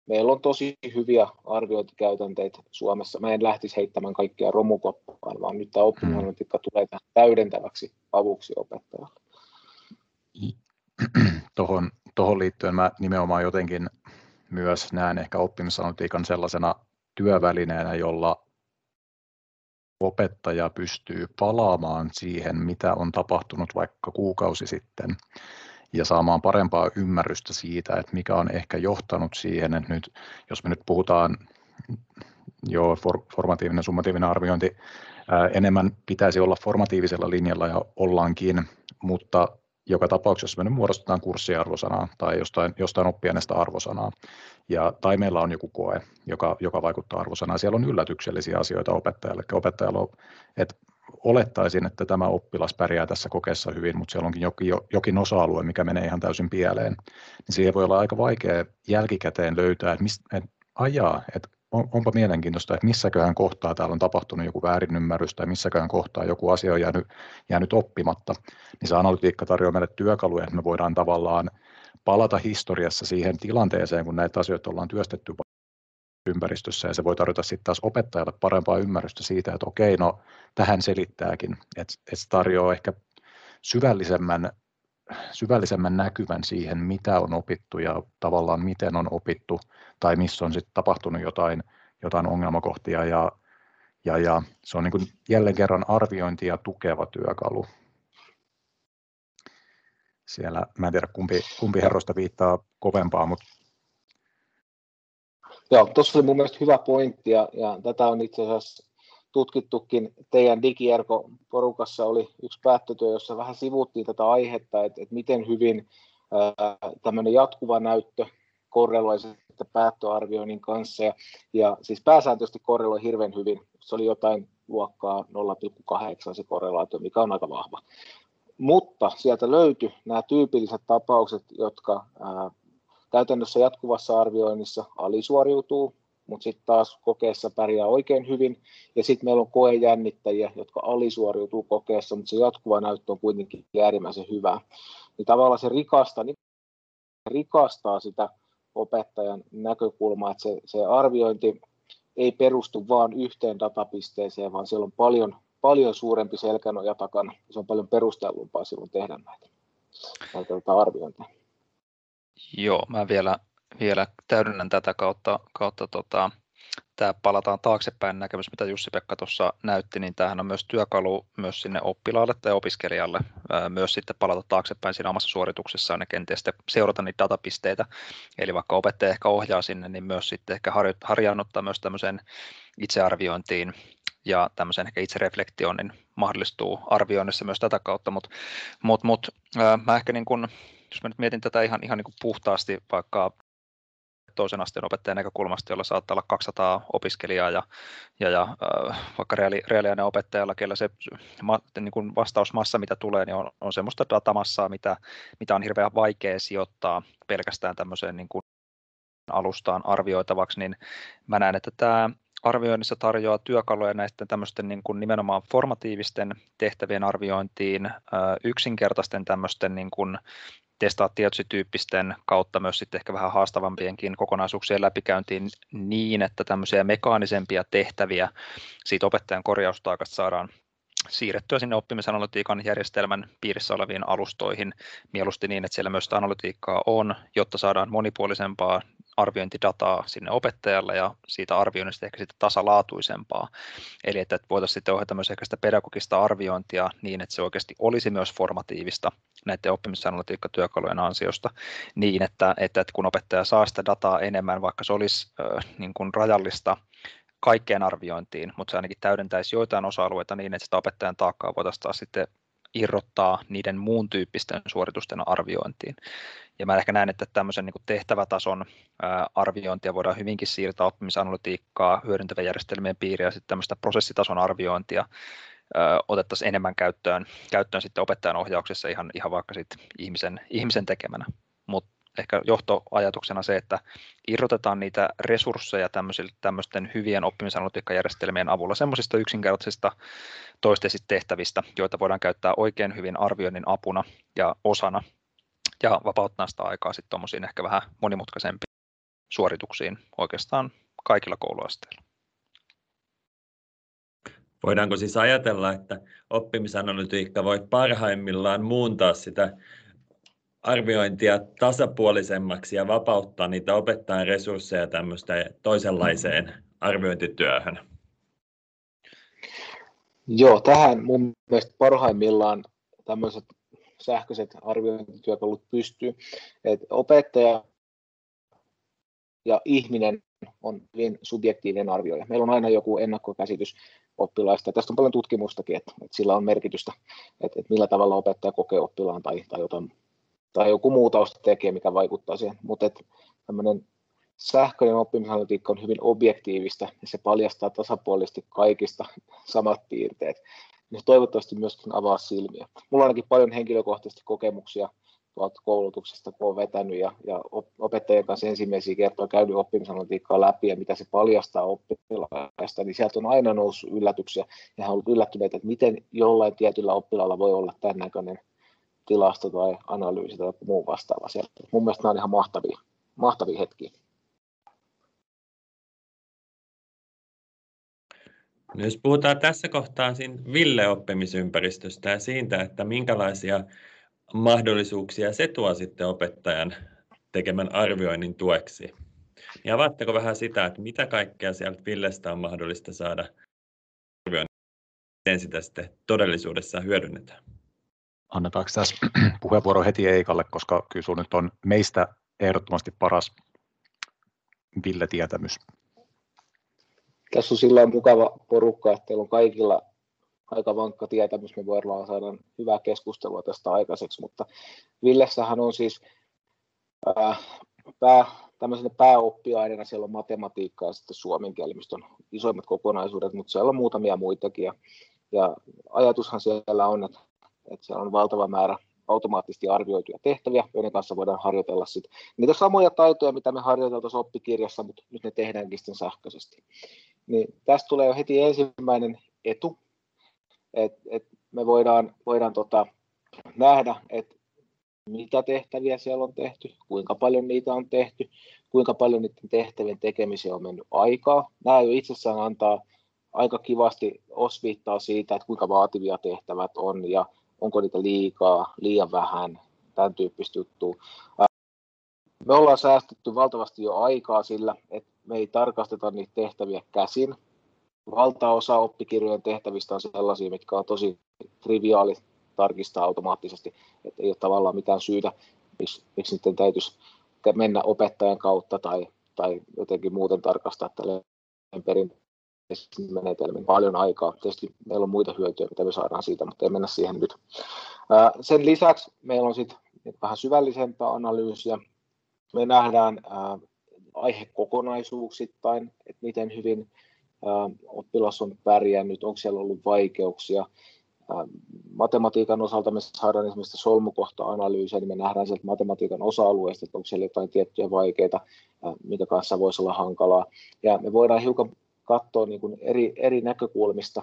C: meillä on tosi hyviä arviointikäytänteitä Suomessa. Mä en lähtisi heittämään kaikkia romukoppaan, vaan nyt tämä oppimatematiikka tulee täydentäväksi avuksi opettajalle.
D: Tuohon, tuohon liittyen mä nimenomaan jotenkin myös näen ehkä oppimisanalytiikan sellaisena työvälineenä, jolla opettaja pystyy palaamaan siihen, mitä on tapahtunut vaikka kuukausi sitten ja saamaan parempaa ymmärrystä siitä, että mikä on ehkä johtanut siihen, että nyt jos me nyt puhutaan jo for, formatiivinen summatiivinen arviointi, ää, enemmän pitäisi olla formatiivisella linjalla ja ollaankin, mutta joka tapauksessa me nyt muodostetaan kurssiarvosanaa tai jostain, jostain oppiaineesta arvosanaa, ja, tai meillä on joku koe, joka, joka vaikuttaa arvosanaan. Siellä on yllätyksellisiä asioita opettajalle. Opettajalla on, että olettaisin, että tämä oppilas pärjää tässä kokeessa hyvin, mutta siellä onkin jokin, jokin osa-alue, mikä menee ihan täysin pieleen, niin siihen voi olla aika vaikea jälkikäteen löytää, että, mist, että ajaa, että on, onpa mielenkiintoista, että missäköhän kohtaa täällä on tapahtunut joku väärinymmärrys tai missäköhän kohtaa joku asia on jäänyt, jäänyt oppimatta, niin se analytiikka tarjoaa meille työkaluja, että me voidaan tavallaan palata historiassa siihen tilanteeseen, kun näitä asioita ollaan työstetty ympäristössä ja se voi tarjota sitten taas opettajalle parempaa ymmärrystä siitä, että okei, no tähän selittääkin, että, että se tarjoaa ehkä syvällisemmän, syvällisemmän näkyvän siihen, mitä on opittu ja tavallaan miten on opittu tai missä on sitten tapahtunut jotain, jotain ongelmakohtia ja, ja, ja se on niin jälleen kerran arviointia tukeva työkalu. Siellä, mä en tiedä kumpi, kumpi herrosta viittaa kovempaa, mutta
C: Joo, tuossa oli mun mielestä hyvä pointti ja, ja tätä on itse asiassa tutkittukin. Teidän digierko-porukassa oli yksi päättötyö, jossa vähän sivuttiin tätä aihetta, että, että miten hyvin tämmöinen jatkuva näyttö korreloi sitten päättöarvioinnin kanssa. Ja, ja siis pääsääntöisesti korreloi hirveän hyvin. Se oli jotain luokkaa 0,8 se korrelaatio, mikä on aika vahva. Mutta sieltä löytyi nämä tyypilliset tapaukset, jotka ää, käytännössä jatkuvassa arvioinnissa alisuoriutuu, mutta sitten taas kokeessa pärjää oikein hyvin. Ja sitten meillä on koejännittäjiä, jotka alisuoriutuu kokeessa, mutta se jatkuva näyttö on kuitenkin äärimmäisen hyvä. Niin tavallaan se rikastaa, niin rikastaa sitä opettajan näkökulmaa, että se, se arviointi ei perustu vain yhteen datapisteeseen, vaan siellä on paljon, paljon suurempi selkänoja takana. Se on paljon perustellumpaa silloin tehdä näitä, näitä arviointeja.
B: Joo, mä vielä, vielä täydennän tätä kautta, kautta tota, tämä palataan taaksepäin näkemys, mitä Jussi-Pekka tuossa näytti, niin tämähän on myös työkalu myös sinne oppilaalle tai opiskelijalle myös sitten palata taaksepäin siinä omassa suorituksessaan ja kenties seurata niitä datapisteitä. Eli vaikka opettaja ehkä ohjaa sinne, niin myös sitten ehkä harjaannuttaa myös tämmöiseen itsearviointiin ja tämmöisen ehkä itsereflektioon mahdollistuu arvioinnissa myös tätä kautta, mutta mut, mut, mä ehkä niin kun jos mä nyt mietin tätä ihan, ihan niin kuin puhtaasti vaikka toisen asteen opettajan näkökulmasta, jolla saattaa olla 200 opiskelijaa ja, ja, ja vaikka reaali, reaaliaineen opettajalla, kellä se ma, niin kuin vastausmassa, mitä tulee, niin on, on semmoista datamassaa, mitä, mitä on hirveän vaikea sijoittaa pelkästään tämmöiseen niin kuin alustaan arvioitavaksi, niin mä näen, että tämä arvioinnissa tarjoaa työkaluja näisten tämmöisten niin kuin nimenomaan formatiivisten tehtävien arviointiin, yksinkertaisten tämmöisten niin kuin testaa tyyppisten kautta myös sitten ehkä vähän haastavampienkin kokonaisuuksien läpikäyntiin niin, että tämmöisiä mekaanisempia tehtäviä siitä opettajan korjaustaakasta saadaan siirrettyä sinne oppimisanalytiikan järjestelmän piirissä oleviin alustoihin mieluusti niin, että siellä myös sitä analytiikkaa on, jotta saadaan monipuolisempaa arviointidataa sinne opettajalle ja siitä arvioinnista ehkä sitten tasalaatuisempaa. Eli että voitaisiin sitten ohjata myös ehkä sitä pedagogista arviointia niin, että se oikeasti olisi myös formatiivista näiden oppimisanalytiikkatyökalujen ansiosta niin, että, että, kun opettaja saa sitä dataa enemmän, vaikka se olisi äh, niin kuin rajallista kaikkeen arviointiin, mutta se ainakin täydentäisi joitain osa-alueita niin, että sitä opettajan taakkaa voitaisiin taas sitten irrottaa niiden muun tyyppisten suoritusten arviointiin. Ja mä ehkä näen, että tämmöisen niin tehtävätason arviointia voidaan hyvinkin siirtää oppimisanalytiikkaa hyödyntävän järjestelmien piiriä ja sitten tämmöistä prosessitason arviointia otettaisiin enemmän käyttöön, käyttöön sitten opettajan ohjauksessa ihan, ihan vaikka sitten ihmisen, ihmisen tekemänä. Mutta ehkä johtoajatuksena se, että irrotetaan niitä resursseja tämmöisten hyvien oppimisanalytiikkajärjestelmien avulla semmoisista yksinkertaisista toisteisista tehtävistä, joita voidaan käyttää oikein hyvin arvioinnin apuna ja osana ja vapauttaa sitä aikaa sitten tuommoisiin ehkä vähän monimutkaisempiin suorituksiin oikeastaan kaikilla kouluasteilla.
A: Voidaanko siis ajatella, että oppimisanalytiikka voi parhaimmillaan muuntaa sitä arviointia tasapuolisemmaksi ja vapauttaa niitä opettajan resursseja tämmöistä toisenlaiseen arviointityöhön?
C: Joo, tähän mun mielestä parhaimmillaan tämmöiset sähköiset arviointityökalut pystyy. Et opettaja ja ihminen on hyvin subjektiivinen arvioija. Meillä on aina joku ennakkokäsitys oppilaista. Tästä on paljon tutkimustakin, että, että sillä on merkitystä, että, että millä tavalla opettaja kokee oppilaan tai, tai, jotain, tai joku muu tekee, mikä vaikuttaa siihen. Mutta tämmöinen sähköinen oppimisanalytiikka on hyvin objektiivista ja se paljastaa tasapuolisesti kaikista samat piirteet. Ja se toivottavasti myöskin avaa silmiä. Mulla on ainakin paljon henkilökohtaisesti kokemuksia tuolta koulutuksesta, kun olen vetänyt ja, ja opettajien kanssa ensimmäisiä kertoja käynyt oppimisanalytiikkaa läpi ja mitä se paljastaa oppilaista, niin sieltä on aina noussut yllätyksiä ja he ovat yllättyneitä, että miten jollain tietyllä oppilaalla voi olla tämän näköinen tilasto tai analyysi tai muu vastaava sieltä. Mun mielestä nämä on ihan mahtavia, mahtavia hetkiä.
A: No jos puhutaan tässä kohtaa Ville-oppimisympäristöstä ja siitä, että minkälaisia mahdollisuuksia se tuo sitten opettajan tekemän arvioinnin tueksi. Ja avaatteko vähän sitä, että mitä kaikkea sieltä Villestä on mahdollista saada arvioinnin, miten sitä sitten todellisuudessa hyödynnetään?
D: Annetaanko tässä puheenvuoro heti Eikalle, koska kyllä sinulla nyt on meistä ehdottomasti paras Ville-tietämys.
C: Tässä on sillä mukava porukka, että teillä on kaikilla aika vankka tietämys, me voidaan saada hyvää keskustelua tästä aikaiseksi, mutta Villessähän on siis ää, pää, tämmöisenä pääoppiaineena siellä on matematiikkaa ja sitten suomen kieli, mistä on isoimmat kokonaisuudet, mutta siellä on muutamia muitakin ja, ja ajatushan siellä on, että, että siellä on valtava määrä automaattisesti arvioituja tehtäviä, joiden kanssa voidaan harjoitella sit niitä samoja taitoja, mitä me harjoiteltaisiin oppikirjassa, mutta nyt ne tehdäänkin sitten sähköisesti. Niin tästä tulee jo heti ensimmäinen etu, että et me voidaan, voidaan tota, nähdä, että mitä tehtäviä siellä on tehty, kuinka paljon niitä on tehty, kuinka paljon niiden tehtävien tekemiseen on mennyt aikaa. Nämä jo itsessään antaa aika kivasti osviittaa siitä, että kuinka vaativia tehtävät on ja onko niitä liikaa, liian vähän, tämän tyyppistä juttua. Me ollaan säästetty valtavasti jo aikaa sillä, että me ei tarkasteta niitä tehtäviä käsin, valtaosa oppikirjojen tehtävistä on sellaisia, mitkä on tosi triviaali tarkistaa automaattisesti, että ei ole tavallaan mitään syytä, miksi, miksi niiden täytyisi mennä opettajan kautta tai, tai jotenkin muuten tarkastaa tällä menetelmin paljon aikaa. Tietysti meillä on muita hyötyjä, mitä me saadaan siitä, mutta ei mennä siihen nyt. Sen lisäksi meillä on sitten vähän syvällisempää analyysiä. Me nähdään aihekokonaisuuksittain, että miten hyvin oppilas on pärjännyt, onko siellä ollut vaikeuksia. Matematiikan osalta me saadaan esimerkiksi solmukohta-analyysiä, niin me nähdään sieltä matematiikan osa-alueesta, että onko siellä jotain tiettyjä vaikeita, mitä kanssa voisi olla hankalaa. Ja me voidaan hiukan katsoa niin kuin eri, eri näkökulmista,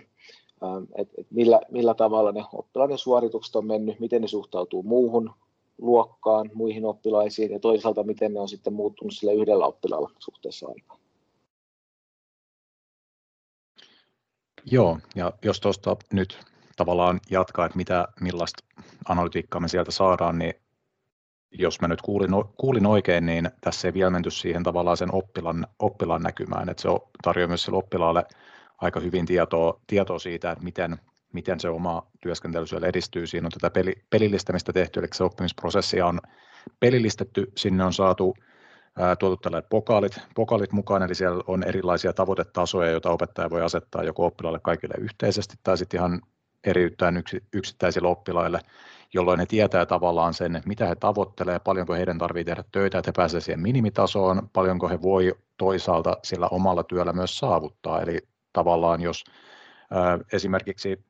C: että et millä, millä tavalla ne oppilaiden suoritukset on mennyt, miten ne suhtautuu muuhun luokkaan, muihin oppilaisiin ja toisaalta miten ne on sitten muuttunut sillä yhdellä oppilaalla suhteessa aikaan.
D: Joo, ja jos tuosta nyt tavallaan jatkaa, että mitä, millaista analytiikkaa me sieltä saadaan, niin jos mä nyt kuulin, kuulin oikein, niin tässä ei vielä menty siihen tavallaan sen oppilan, oppilaan näkymään, että se tarjoaa myös sille oppilaalle aika hyvin tietoa, tietoa siitä, että miten, miten se oma työskentely siellä edistyy. Siinä on tätä peli, pelillistämistä tehty, eli se oppimisprosessia on pelillistetty, sinne on saatu tuotu tällaiset pokaalit, pokaalit mukaan, eli siellä on erilaisia tavoitetasoja, joita opettaja voi asettaa joko oppilaalle kaikille yhteisesti tai sitten ihan eriyttäen yksi, yksittäisille oppilaille, jolloin he tietää tavallaan sen, mitä he tavoittelee, paljonko heidän tarvitsee tehdä töitä, että he pääsevät siihen minimitasoon, paljonko he voi toisaalta sillä omalla työllä myös saavuttaa. Eli tavallaan jos esimerkiksi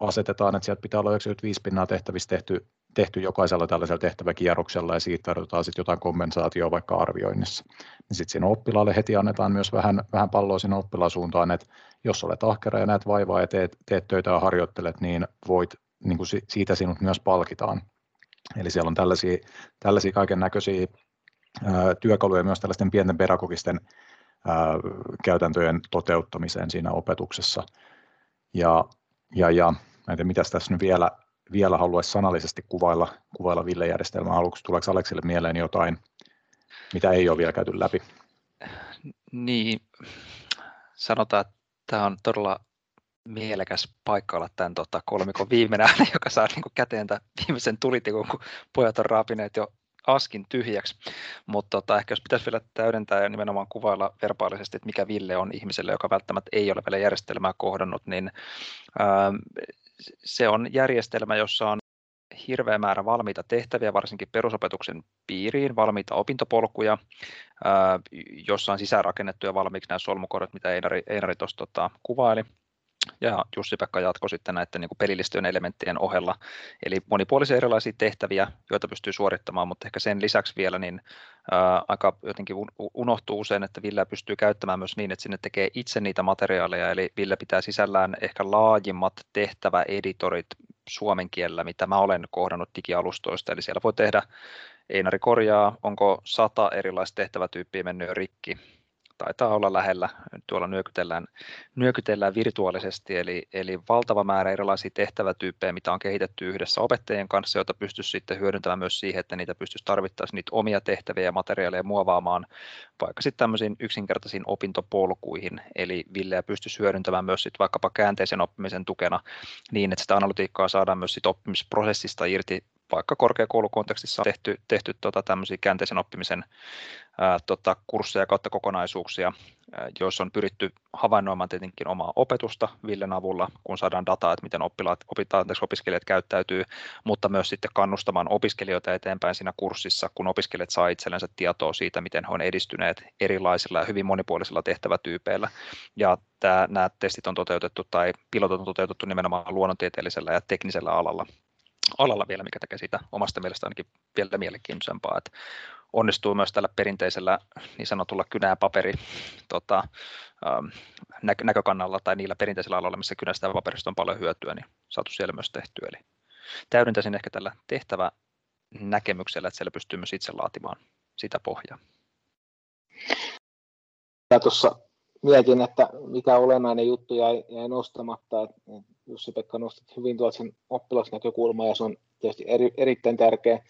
D: asetetaan, että sieltä pitää olla 95 pinnaa tehtävistä tehty, tehty jokaisella tällaisella tehtäväkierroksella ja siitä tarjotaan sitten jotain kompensaatioa vaikka arvioinnissa. Niin sitten siinä oppilaalle heti annetaan myös vähän, vähän palloa sinne oppilaasuuntaan, että jos olet ahkera ja näet vaivaa ja teet, teet töitä ja harjoittelet, niin voit, niin kuin siitä sinut myös palkitaan. Eli siellä on tällaisia, tällaisia kaiken näköisiä työkaluja myös tällaisten pienten pedagogisten ää, käytäntöjen toteuttamiseen siinä opetuksessa. Ja, ja, ja en tiedä, mitä tässä nyt vielä, vielä haluaisi sanallisesti kuvailla, kuvailla Ville-järjestelmää aluksi. Tuleeko Aleksille mieleen jotain, mitä ei ole vielä käyty läpi?
B: Niin, sanotaan, että tämä on todella mielekäs paikka olla tämän tota, kolmikon viimeinen ääni, joka saa niin kuin käteen tämän viimeisen tulitikun, kun pojat on raapineet jo askin tyhjäksi, mutta tota, ehkä jos pitäisi vielä täydentää ja nimenomaan kuvailla verbaalisesti, että mikä Ville on ihmiselle, joka välttämättä ei ole vielä järjestelmää kohdannut, niin ää, se on järjestelmä, jossa on hirveä määrä valmiita tehtäviä, varsinkin perusopetuksen piiriin, valmiita opintopolkuja, ää, jossa on sisäänrakennettuja valmiiksi nämä solmukorot, mitä Einari, Einari tuossa tota, kuvaili ja Jussi-Pekka jatkoi sitten näiden niin pelillistöjen elementtien ohella. Eli monipuolisia erilaisia tehtäviä, joita pystyy suorittamaan, mutta ehkä sen lisäksi vielä niin ää, aika jotenkin unohtuu usein, että Ville pystyy käyttämään myös niin, että sinne tekee itse niitä materiaaleja, eli Ville pitää sisällään ehkä laajimmat tehtäväeditorit suomen kielellä, mitä mä olen kohdannut digialustoista, eli siellä voi tehdä Einari korjaa, onko sata erilaista tehtävätyyppiä mennyt rikki, taitaa olla lähellä, tuolla nyökytellään, nyökytellään virtuaalisesti, eli, eli valtava määrä erilaisia tehtävätyyppejä, mitä on kehitetty yhdessä opettajien kanssa, joita pystyisi sitten hyödyntämään myös siihen, että niitä pystyisi tarvittaisiin niitä omia tehtäviä ja materiaaleja muovaamaan vaikka sitten tämmöisiin yksinkertaisiin opintopolkuihin, eli Villeä pystyisi hyödyntämään myös sitten vaikkapa käänteisen oppimisen tukena niin, että sitä analytiikkaa saadaan myös sit oppimisprosessista irti vaikka korkeakoulukontekstissa on tehty, tehty tota, tämmöisiä käänteisen oppimisen ää, tota, kursseja kautta kokonaisuuksia, ää, joissa on pyritty havainnoimaan tietenkin omaa opetusta Villen avulla, kun saadaan dataa, että miten oppilaat, opitaan, opiskelijat käyttäytyy, mutta myös sitten kannustamaan opiskelijoita eteenpäin siinä kurssissa, kun opiskelijat saa itsellensä tietoa siitä, miten he on edistyneet erilaisilla ja hyvin monipuolisilla tehtävätyypeillä. Ja tämä, nämä testit on toteutettu tai pilotot on toteutettu nimenomaan luonnontieteellisellä ja teknisellä alalla alalla vielä, mikä tekee siitä omasta mielestä ainakin vielä mielenkiintoisempaa, että onnistuu myös tällä perinteisellä niin sanotulla kynää paperi tota, ähm, näkökannalla tai niillä perinteisillä aloilla, missä kynästä ja paperista on paljon hyötyä, niin saatu siellä myös tehtyä. Eli täydentäisin ehkä tällä tehtävä näkemyksellä, että siellä pystyy myös itse laatimaan sitä pohjaa.
C: Ja tuossa mietin, että mikä olennainen juttu jäi, jäi nostamatta. Jussi-Pekka nostit hyvin tuolta sen oppilasnäkökulmaa ja se on tietysti eri, erittäin tärkeä.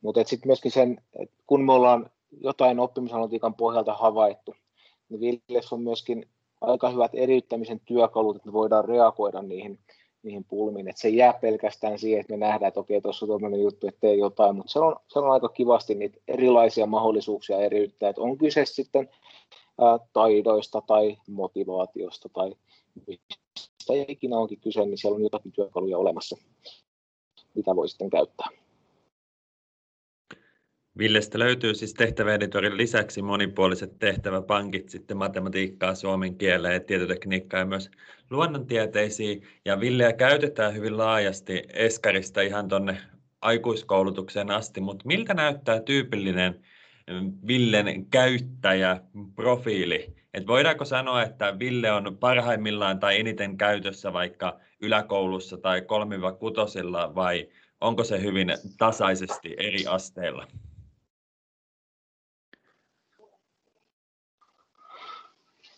C: Mutta sitten myöskin sen, kun me ollaan jotain oppimisanalytiikan pohjalta havaittu, niin Villes on myöskin aika hyvät eriyttämisen työkalut, että me voidaan reagoida niihin, niihin pulmiin. Että se ei jää pelkästään siihen, että me nähdään, että okei, tuossa on tuommoinen juttu, että tee jotain, mutta se on, se on aika kivasti niitä erilaisia mahdollisuuksia eriyttää. Että on kyse sitten ää, taidoista tai motivaatiosta tai mistä ikinä onkin kyse, niin siellä on jotakin työkaluja olemassa, mitä voi sitten käyttää.
A: Villestä löytyy siis tehtäväeditorin lisäksi monipuoliset tehtäväpankit sitten matematiikkaa, suomen kieleen, tietotekniikkaa ja myös luonnontieteisiin. Ja Villeä käytetään hyvin laajasti Eskarista ihan tuonne aikuiskoulutukseen asti, mutta miltä näyttää tyypillinen Villen käyttäjäprofiili? Et voidaanko sanoa, että Ville on parhaimmillaan tai eniten käytössä vaikka yläkoulussa tai 3-6 vai onko se hyvin tasaisesti eri asteilla?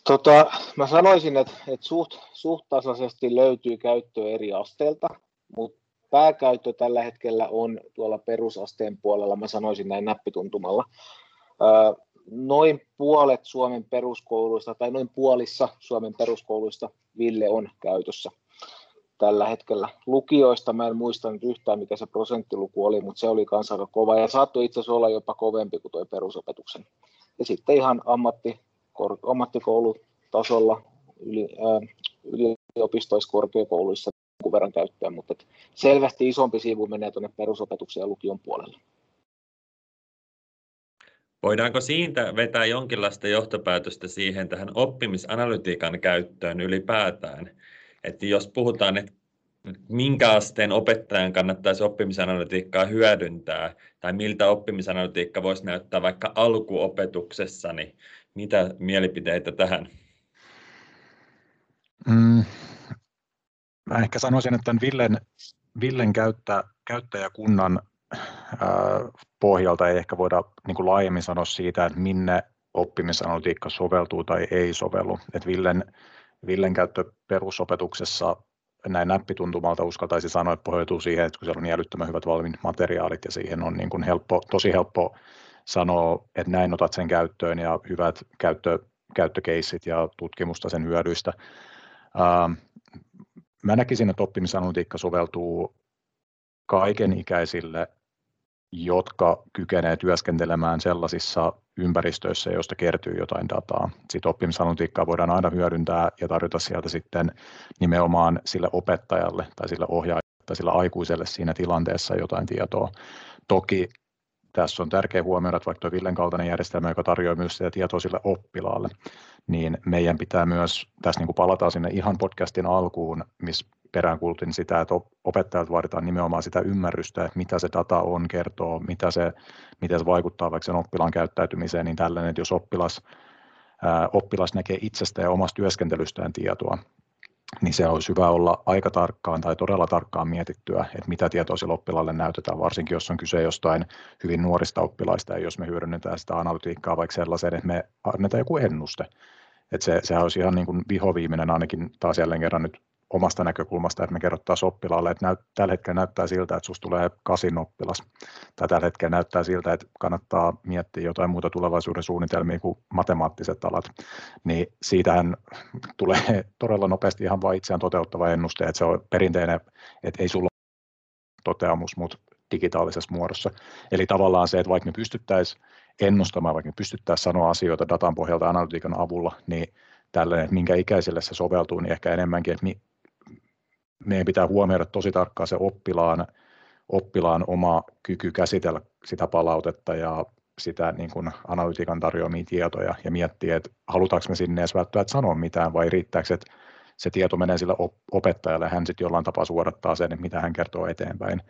C: Tota, mä sanoisin, että, että suht, suht tasaisesti löytyy käyttöä eri asteilta, mutta pääkäyttö tällä hetkellä on tuolla perusasteen puolella, mä sanoisin näin näppituntumalla. noin puolet Suomen peruskouluista, tai noin puolissa Suomen peruskouluista Ville on käytössä tällä hetkellä. Lukioista mä en muista nyt yhtään, mikä se prosenttiluku oli, mutta se oli kanssa aika kova, ja saattoi itse asiassa olla jopa kovempi kuin tuo perusopetuksen. Ja sitten ihan ammatti, ammattikoulutasolla, yli, äh, yliopistoissa, korkeakouluissa jonkun verran käyttöön, mutta selvästi isompi sivu menee tuonne perusopetuksen ja lukion puolelle.
A: Voidaanko siitä vetää jonkinlaista johtopäätöstä siihen tähän oppimisanalytiikan käyttöön ylipäätään? Että jos puhutaan, että minkä asteen opettajan kannattaisi oppimisanalytiikkaa hyödyntää, tai miltä oppimisanalytiikka voisi näyttää vaikka alkuopetuksessa, niin mitä mielipiteitä tähän?
D: Mm, mä ehkä sanoisin, että tämän Villen, Villen käyttä, käyttäjäkunnan ää, pohjalta ei ehkä voida niin kuin laajemmin sanoa siitä, että minne oppimisanalytiikka soveltuu tai ei sovellu. Et Villen, Villen käyttö perusopetuksessa näin näppituntumalta uskaltaisi sanoa, että pohjautuu siihen, että kun siellä on niin älyttömän hyvät valmiit materiaalit ja siihen on niin kuin helppo, tosi helppo sanoa, että näin otat sen käyttöön ja hyvät käyttö, käyttökeissit ja tutkimusta sen hyödyistä. Ähm, mä näkisin, että oppimisanalytiikka soveltuu kaikenikäisille, jotka kykenee työskentelemään sellaisissa ympäristöissä, joista kertyy jotain dataa. Sitten oppimisanalytiikkaa voidaan aina hyödyntää ja tarjota sieltä sitten nimenomaan sille opettajalle tai sille ohjaajalle tai sille aikuiselle siinä tilanteessa jotain tietoa. Toki tässä on tärkeä huomioida, että vaikka tuo Villen kaltainen järjestelmä, joka tarjoaa myös sitä tietoa sille oppilaalle, niin meidän pitää myös, tässä niin kuin palataan sinne ihan podcastin alkuun, missä peräänkuulutin sitä, että opettajat vaaditaan nimenomaan sitä ymmärrystä, että mitä se data on, kertoo, mitä se, miten se vaikuttaa vaikka sen oppilaan käyttäytymiseen, niin tällainen, että jos oppilas, oppilas näkee itsestä ja omasta työskentelystään tietoa, niin se olisi hyvä olla aika tarkkaan tai todella tarkkaan mietittyä, että mitä tietoa sille oppilaalle näytetään, varsinkin jos on kyse jostain hyvin nuorista oppilaista, ja jos me hyödynnetään sitä analytiikkaa vaikka sellaiseen, että me annetaan joku ennuste. Että se, sehän olisi ihan niin kuin vihoviiminen ainakin taas jälleen kerran nyt omasta näkökulmasta, että me kerrottaisiin oppilaalle, että näyt, tällä hetkellä näyttää siltä, että sinusta tulee kasin oppilas, tai tällä hetkellä näyttää siltä, että kannattaa miettiä jotain muuta tulevaisuuden suunnitelmia kuin matemaattiset alat, niin siitähän tulee todella nopeasti ihan vain itseään toteuttava ennuste, että se on perinteinen, että ei sulla toteamus, mutta digitaalisessa muodossa. Eli tavallaan se, että vaikka me pystyttäisiin ennustamaan, vaikka me pystyttäisiin sanoa asioita datan pohjalta analytiikan avulla, niin tällainen, että minkä ikäiselle se soveltuu, niin ehkä enemmänkin, että meidän pitää huomioida tosi tarkkaan se oppilaan, oppilaan oma kyky käsitellä sitä palautetta ja sitä niin kuin analytiikan tarjoamia tietoja ja miettiä, että halutaanko me sinne edes välttämättä sanoa mitään vai riittääkö, että se tieto menee sille opettajalle ja hän sitten jollain tapaa suodattaa sen, että mitä hän kertoo eteenpäin.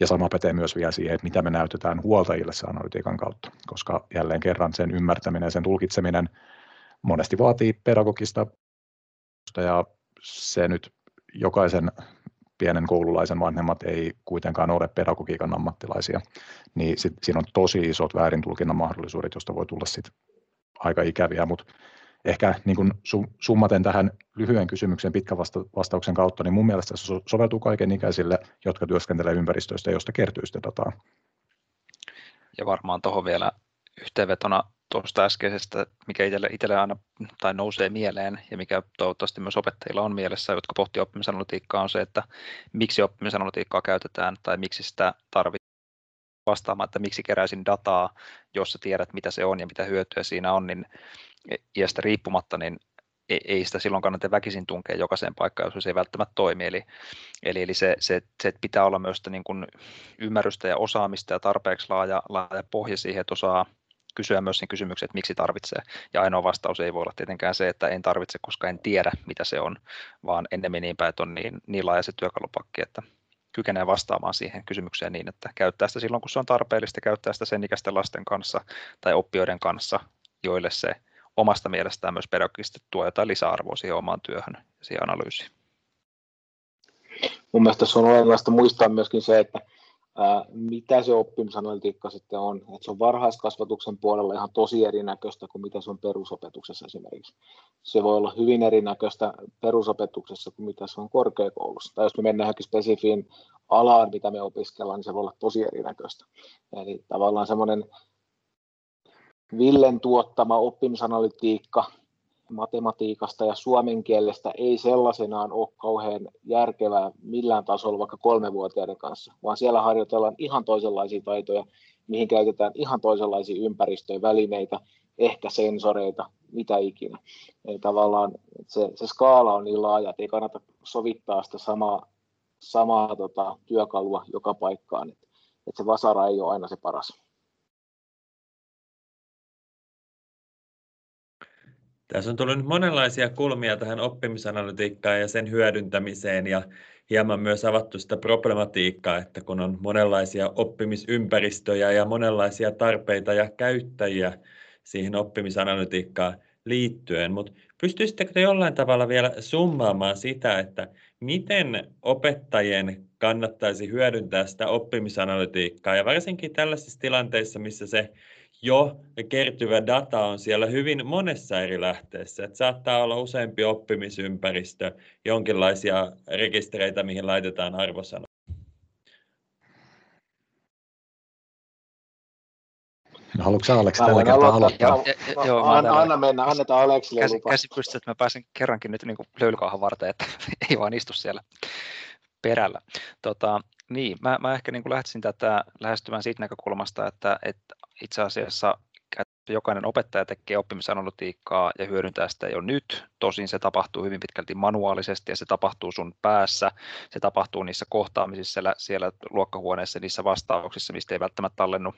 D: Ja sama pätee myös vielä siihen, että mitä me näytetään huoltajille se analytiikan kautta, koska jälleen kerran sen ymmärtäminen ja sen tulkitseminen monesti vaatii pedagogista ja se nyt jokaisen pienen koululaisen vanhemmat ei kuitenkaan ole pedagogiikan ammattilaisia, niin sit, siinä on tosi isot väärintulkinnan mahdollisuudet, josta voi tulla sit aika ikäviä, mutta ehkä niin kun summaten tähän lyhyen kysymyksen pitkän vasta- vastauksen kautta, niin mun mielestä se soveltuu kaiken ikäisille, jotka työskentelee ympäristöistä, josta kertyy sitä dataa.
B: Ja varmaan tuohon vielä yhteenvetona tuosta äskeisestä, mikä itselle, itselle aina tai nousee mieleen ja mikä toivottavasti myös opettajilla on mielessä, jotka pohtii oppimisanalytiikkaa, on se, että miksi oppimisanalytiikkaa käytetään tai miksi sitä tarvitaan vastaamaan, että miksi keräisin dataa, jos sä tiedät, mitä se on ja mitä hyötyä siinä on, niin iästä riippumatta, niin ei sitä silloin kannata väkisin tunkea jokaiseen paikkaan, jos se ei välttämättä toimi. Eli, eli, eli se, se, se, pitää olla myös niin kuin ymmärrystä ja osaamista ja tarpeeksi laaja, laaja pohja siihen, että osaa kysyä myös sen kysymyksen, että miksi tarvitsee. Ja ainoa vastaus ei voi olla tietenkään se, että en tarvitse, koska en tiedä, mitä se on, vaan ennemmin niin päin, että on niin, niin laaja se työkalupakki, että kykenee vastaamaan siihen kysymykseen niin, että käyttää sitä silloin, kun se on tarpeellista, käyttää sitä sen ikäisten lasten kanssa tai oppijoiden kanssa, joille se omasta mielestään myös pedagogisesti tuo jotain lisäarvoa siihen omaan työhön ja siihen analyysiin.
C: Mun mielestä tässä on olennaista muistaa myöskin se, että mitä se oppimisanalytiikka sitten on. Että se on varhaiskasvatuksen puolella ihan tosi erinäköistä kuin mitä se on perusopetuksessa esimerkiksi. Se voi olla hyvin erinäköistä perusopetuksessa kuin mitä se on korkeakoulussa. Tai jos me mennään johonkin spesifiin alaan, mitä me opiskellaan, niin se voi olla tosi erinäköistä. Eli tavallaan semmoinen Villen tuottama oppimisanalytiikka matematiikasta ja suomen kielestä ei sellaisenaan ole kauhean järkevää millään tasolla vaikka kolmevuotiaiden kanssa, vaan siellä harjoitellaan ihan toisenlaisia taitoja, mihin käytetään ihan toisenlaisia ympäristöjä, välineitä, ehkä sensoreita, mitä ikinä. Eli tavallaan se, se skaala on niin laaja, että ei kannata sovittaa sitä samaa, samaa tota, työkalua joka paikkaan. Että, että se vasara ei ole aina se paras.
A: Tässä on tullut nyt monenlaisia kulmia tähän oppimisanalytiikkaan ja sen hyödyntämiseen ja hieman myös avattu sitä problematiikkaa, että kun on monenlaisia oppimisympäristöjä ja monenlaisia tarpeita ja käyttäjiä siihen oppimisanalytiikkaan liittyen, mutta pystyisittekö te jollain tavalla vielä summaamaan sitä, että miten opettajien kannattaisi hyödyntää sitä oppimisanalytiikkaa? Ja varsinkin tällaisissa tilanteissa, missä se jo kertyvä data on siellä hyvin monessa eri lähteessä. Että saattaa olla useampi oppimisympäristö, jonkinlaisia rekistereitä, mihin laitetaan arvosana.
D: Haluatko Aleksi tällä kertaa aloittaa?
C: Joo, anna, anna mennä, annetaan Aleksille
B: käsi, lupa. Käsi pystyy, että mä pääsen kerrankin nyt niin löylykauhan varten, että ei vaan istu siellä perällä. Tota, niin, mä, mä ehkä niin kuin lähtisin tätä lähestymään siitä näkökulmasta, että, että itse asiassa jokainen opettaja tekee oppimisanalytiikkaa ja hyödyntää sitä jo nyt. Tosin se tapahtuu hyvin pitkälti manuaalisesti ja se tapahtuu sun päässä. Se tapahtuu niissä kohtaamisissa siellä, siellä luokkahuoneessa, niissä vastauksissa, mistä ei välttämättä tallennu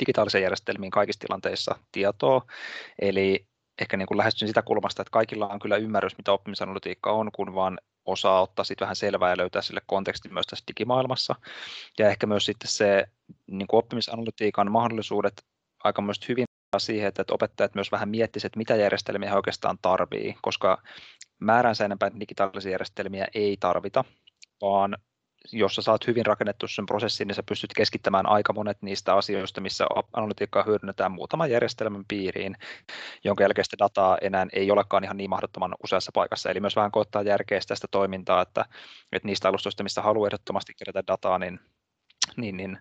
B: digitaalisiin järjestelmiin kaikissa tilanteissa tietoa. Eli ehkä niin kuin lähestyn sitä kulmasta, että kaikilla on kyllä ymmärrys, mitä oppimisanalytiikka on, kun vaan osaa ottaa sitten vähän selvää ja löytää sille konteksti myös tässä digimaailmassa. Ja ehkä myös sitten se niin kuin oppimisanalytiikan mahdollisuudet aika myös hyvin siihen, että opettajat myös vähän miettisivät, että mitä järjestelmiä he oikeastaan tarvii, koska määränsä enempää digitaalisia järjestelmiä ei tarvita, vaan jos sä saat hyvin rakennettu sen prosessin, niin sä pystyt keskittämään aika monet niistä asioista, missä analytiikkaa hyödynnetään muutaman järjestelmän piiriin, jonka jälkeen sitä dataa enää ei olekaan ihan niin mahdottoman useassa paikassa. Eli myös vähän koottaa järkeä sitä toimintaa, että, että niistä alustoista, mistä haluaa ehdottomasti kerätä dataa, niin, niin, niin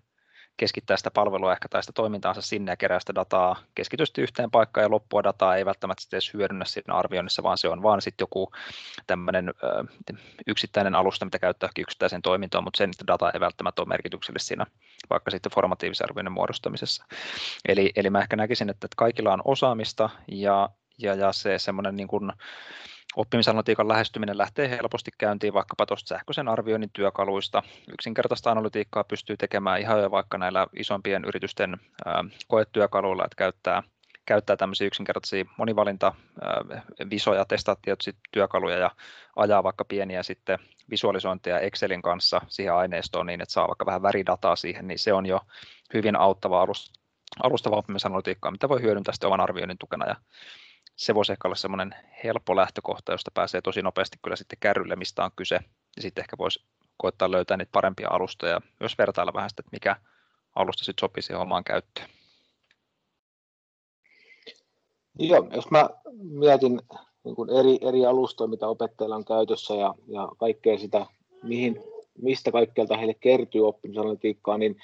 B: keskittää sitä palvelua ehkä tai sitä toimintaansa sinne ja kerää sitä dataa keskitysti yhteen paikkaan ja loppua dataa ei välttämättä edes hyödynnä siinä arvioinnissa, vaan se on vaan sitten joku tämmöinen yksittäinen alusta, mitä käyttää yksittäiseen toimintoon, mutta sen data ei välttämättä ole merkityksellistä siinä vaikka sitten formatiivisen arvioinnin muodostamisessa. Eli, eli mä ehkä näkisin, että kaikilla on osaamista ja, ja, ja se semmoinen niin kuin, Oppimisanalytiikan lähestyminen lähtee helposti käyntiin vaikkapa tuosta sähköisen arvioinnin työkaluista. Yksinkertaista analytiikkaa pystyy tekemään ihan jo vaikka näillä isompien yritysten koetyökaluilla, että käyttää, käyttää tämmöisiä yksinkertaisia monivalinta visoja, testaa työkaluja ja ajaa vaikka pieniä sitten visualisointeja Excelin kanssa siihen aineistoon niin, että saa vaikka vähän väridataa siihen, niin se on jo hyvin auttava alustava oppimisanalytiikkaa, mitä voi hyödyntää sitten oman arvioinnin tukena ja se voisi ehkä olla semmoinen helppo lähtökohta, josta pääsee tosi nopeasti kyllä sitten kärrylle, mistä on kyse. Ja sitten ehkä voisi koettaa löytää niitä parempia alustoja ja myös vertailla vähän sitä, että mikä alusta sitten sopii siihen omaan käyttöön.
C: Joo, jos mä mietin niin kuin eri, eri alustoja, mitä opettajilla on käytössä ja, ja kaikkea sitä, mihin, mistä kaikkeelta heille kertyy oppimisanalytiikkaa, niin,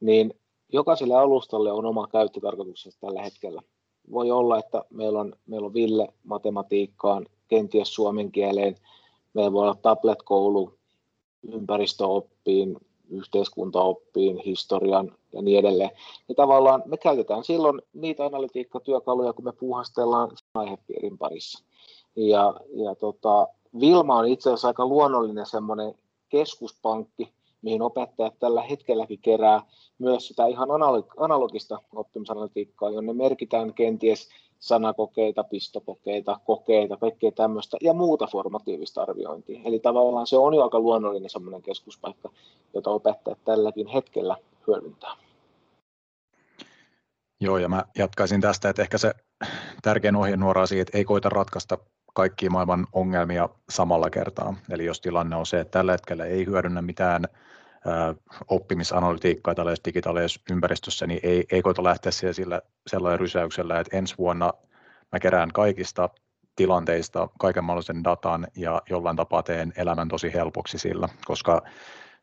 C: niin jokaiselle alustalle on oma käyttötarkoituksensa tällä hetkellä voi olla, että meillä on, meillä on Ville matematiikkaan, kenties suomen kieleen, meillä voi olla tablet-koulu ympäristöoppiin, yhteiskuntaoppiin, historian ja niin edelleen. Ja tavallaan me käytetään silloin niitä analytiikkatyökaluja, kun me puuhastellaan aihepiirin parissa. Ja, ja tota, Vilma on itse asiassa aika luonnollinen semmoinen keskuspankki, mihin opettajat tällä hetkelläkin kerää myös sitä ihan analogista oppimisanalytiikkaa, jonne merkitään kenties sanakokeita, pistokokeita, kokeita, kaikkea tämmöistä ja muuta formatiivista arviointia. Eli tavallaan se on jo aika luonnollinen semmoinen keskuspaikka, jota opettajat tälläkin hetkellä hyödyntää.
D: Joo, ja mä jatkaisin tästä, että ehkä se tärkein ohjenuora siitä, että ei koita ratkaista kaikkia maailman ongelmia samalla kertaa. Eli jos tilanne on se, että tällä hetkellä ei hyödynnä mitään oppimisanalytiikkaa tällaisessa digitaalisessa ympäristössä, niin ei, ei koita lähteä siellä sillä, sellainen rysäyksellä, että ensi vuonna mä kerään kaikista tilanteista kaiken mahdollisen datan ja jollain tapaa teen elämän tosi helpoksi sillä, koska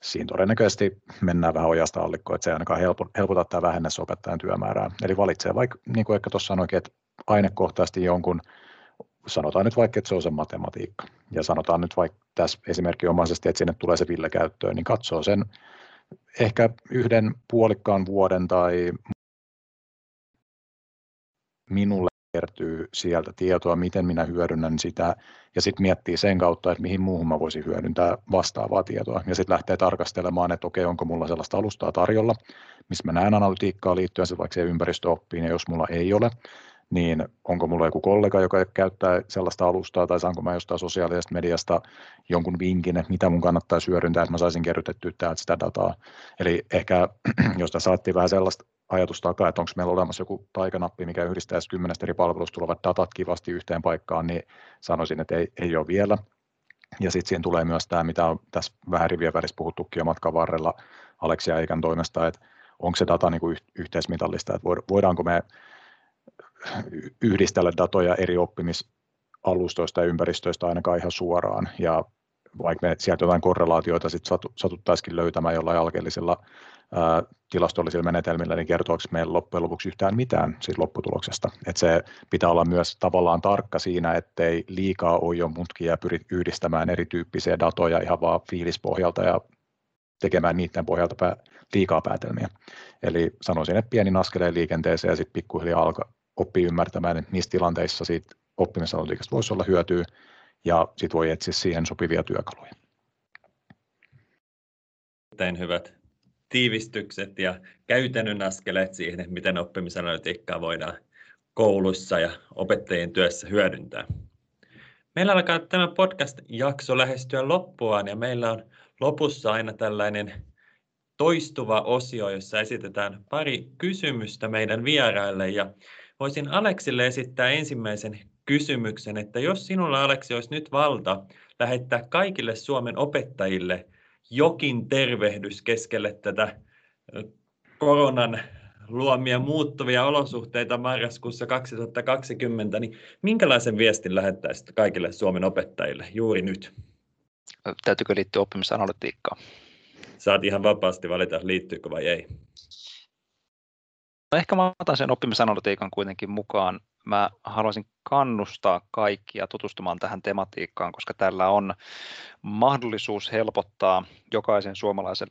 D: siinä todennäköisesti mennään vähän ojasta allikkoon, että se ei ainakaan helpota tai vähennä opettajan työmäärää. Eli valitsee vaikka, niin kuin ehkä tuossa sanoinkin, että ainekohtaisesti jonkun sanotaan nyt vaikka, että se on se matematiikka, ja sanotaan nyt vaikka tässä esimerkinomaisesti, että sinne tulee se Ville käyttöön, niin katsoo sen ehkä yhden puolikkaan vuoden tai minulle kertyy sieltä tietoa, miten minä hyödynnän sitä, ja sitten miettii sen kautta, että mihin muuhun mä voisin hyödyntää vastaavaa tietoa, ja sitten lähtee tarkastelemaan, että okei, onko mulla sellaista alustaa tarjolla, missä mä näen analytiikkaa liittyen se vaikka se ympäristöoppiin, ja jos mulla ei ole, niin onko mulla joku kollega, joka käyttää sellaista alustaa, tai saanko mä jostain sosiaalisesta mediasta jonkun vinkin, että mitä mun kannattaa hyödyntää, että mä saisin kerrytettyä täältä sitä dataa. Eli ehkä, jos tässä saatiin vähän sellaista ajatusta takaa, että onko meillä olemassa joku taikanappi, mikä yhdistäisi kymmenestä eri palvelusta tulevat datat kivasti yhteen paikkaan, niin sanoisin, että ei, ei ole vielä. Ja sitten siihen tulee myös tämä, mitä on tässä vähän rivien välissä puhuttukin jo matkan varrella Aleksia Eikan toimesta, että onko se data niin kuin yhteismitallista, että voidaanko me yhdistellä datoja eri oppimisalustoista ja ympäristöistä ainakaan ihan suoraan. Ja vaikka me sieltä jotain korrelaatioita sit satuttaisikin löytämään jollain alkeellisilla ää, tilastollisilla menetelmillä, niin kertooko meillä loppujen lopuksi yhtään mitään siitä lopputuloksesta. Et se pitää olla myös tavallaan tarkka siinä, ettei liikaa ole jo mutkia ja pyri yhdistämään erityyppisiä datoja ihan vaan fiilispohjalta ja tekemään niiden pohjalta pää, liikaa päätelmiä. Eli sanoisin, että pienin askeleen liikenteeseen ja sitten pikkuhiljaa alkaa oppii ymmärtämään, että missä tilanteissa siitä oppimisanalytiikasta voisi olla hyötyä, ja sitten voi etsiä siihen sopivia työkaluja.
A: Tein hyvät tiivistykset ja käytännön askeleet siihen, miten oppimisanalytiikkaa voidaan koulussa ja opettajien työssä hyödyntää. Meillä alkaa tämä podcast-jakso lähestyä loppuaan ja meillä on lopussa aina tällainen toistuva osio, jossa esitetään pari kysymystä meidän vieraille ja voisin Aleksille esittää ensimmäisen kysymyksen, että jos sinulla Aleksi olisi nyt valta lähettää kaikille Suomen opettajille jokin tervehdys keskelle tätä koronan luomia muuttuvia olosuhteita marraskuussa 2020, niin minkälaisen viestin lähettäisit kaikille Suomen opettajille juuri nyt?
B: Täytyykö liittyä oppimisanalytiikkaan?
A: Saat ihan vapaasti valita, liittyykö vai ei.
B: Ehkä mä otan sen oppimisanalytiikan kuitenkin mukaan. Mä haluaisin kannustaa kaikkia tutustumaan tähän tematiikkaan, koska tällä on mahdollisuus helpottaa jokaisen suomalaisen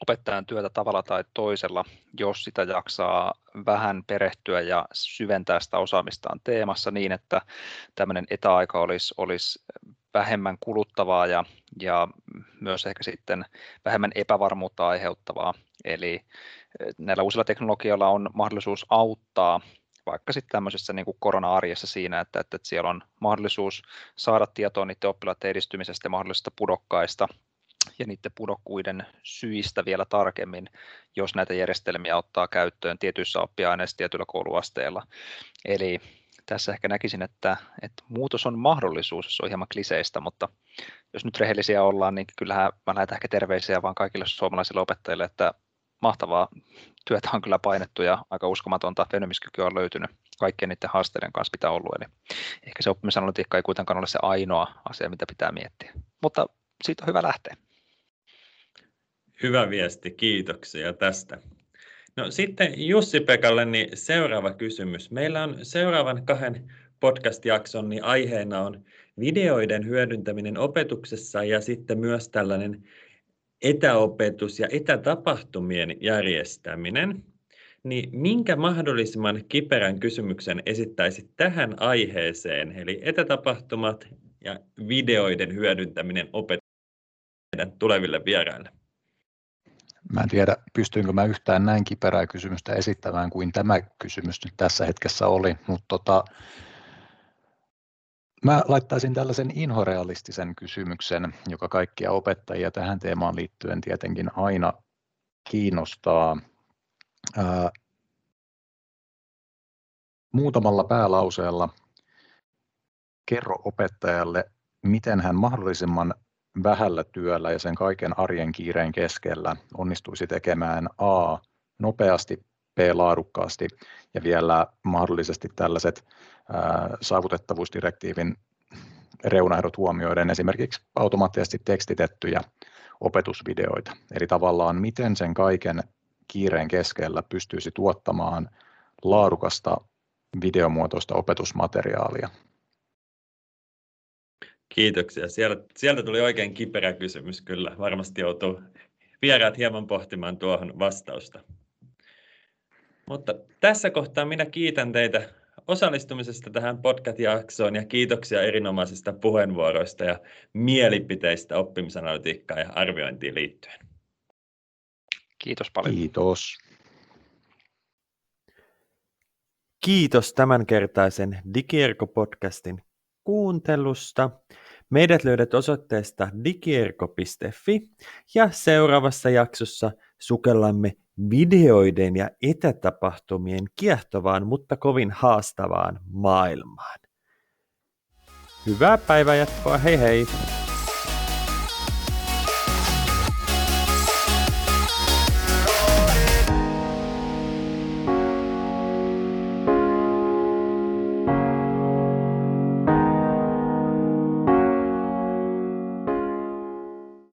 B: opettajan työtä tavalla tai toisella, jos sitä jaksaa vähän perehtyä ja syventää sitä osaamistaan teemassa niin, että tämmöinen etäaika olisi, olisi vähemmän kuluttavaa ja, ja myös ehkä sitten vähemmän epävarmuutta aiheuttavaa. Eli näillä uusilla teknologioilla on mahdollisuus auttaa vaikka sitten tämmöisessä niin kuin korona-arjessa siinä, että, että, että siellä on mahdollisuus saada tietoa niiden oppilaiden edistymisestä ja mahdollisista pudokkaista ja niiden pudokkuiden syistä vielä tarkemmin, jos näitä järjestelmiä ottaa käyttöön tietyissä oppiaineissa tietyillä kouluasteilla. Eli tässä ehkä näkisin, että, että muutos on mahdollisuus, se on hieman kliseistä, mutta jos nyt rehellisiä ollaan, niin kyllähän mä lähetän ehkä terveisiä vaan kaikille suomalaisille opettajille, että mahtavaa työtä on kyllä painettu ja aika uskomatonta venymiskykyä on löytynyt kaikkien niiden haasteiden kanssa pitää ollut. Eli ehkä se oppimisanalytiikka ei kuitenkaan ole se ainoa asia, mitä pitää miettiä. Mutta siitä on hyvä lähteä.
A: Hyvä viesti, kiitoksia tästä. No sitten Jussi-Pekalle niin seuraava kysymys. Meillä on seuraavan kahden podcast-jakson niin aiheena on videoiden hyödyntäminen opetuksessa ja sitten myös tällainen etäopetus ja etätapahtumien järjestäminen. Niin minkä mahdollisimman kiperän kysymyksen esittäisit tähän aiheeseen, eli etätapahtumat ja videoiden hyödyntäminen opetuksen tuleville vieraille?
D: Mä en tiedä, pystyinkö mä yhtään näin kiperää kysymystä esittämään kuin tämä kysymys nyt tässä hetkessä oli, mutta tota, mä laittaisin tällaisen inhorealistisen kysymyksen, joka kaikkia opettajia tähän teemaan liittyen tietenkin aina kiinnostaa. Ää, muutamalla päälauseella kerro opettajalle, miten hän mahdollisimman vähällä työllä ja sen kaiken arjen kiireen keskellä onnistuisi tekemään A nopeasti, B laadukkaasti ja vielä mahdollisesti tällaiset saavutettavuusdirektiivin reunaehdot huomioiden esimerkiksi automaattisesti tekstitettyjä opetusvideoita. Eli tavallaan miten sen kaiken kiireen keskellä pystyisi tuottamaan laadukasta videomuotoista opetusmateriaalia.
A: Kiitoksia. Sieltä, sieltä tuli oikein kiperä kysymys kyllä. Varmasti joutuu vieraat hieman pohtimaan tuohon vastausta. Mutta tässä kohtaa minä kiitän teitä osallistumisesta tähän podcast-jaksoon ja kiitoksia erinomaisista puheenvuoroista ja mielipiteistä oppimisanalytiikkaan ja arviointiin liittyen.
B: Kiitos paljon.
D: Kiitos.
A: Kiitos tämänkertaisen Digierko-podcastin kuuntelusta. Meidät löydät osoitteesta digierko.fi ja seuraavassa jaksossa sukellamme videoiden ja etätapahtumien kiehtovaan, mutta kovin haastavaan maailmaan. Hyvää päivänjatkoa, hei hei!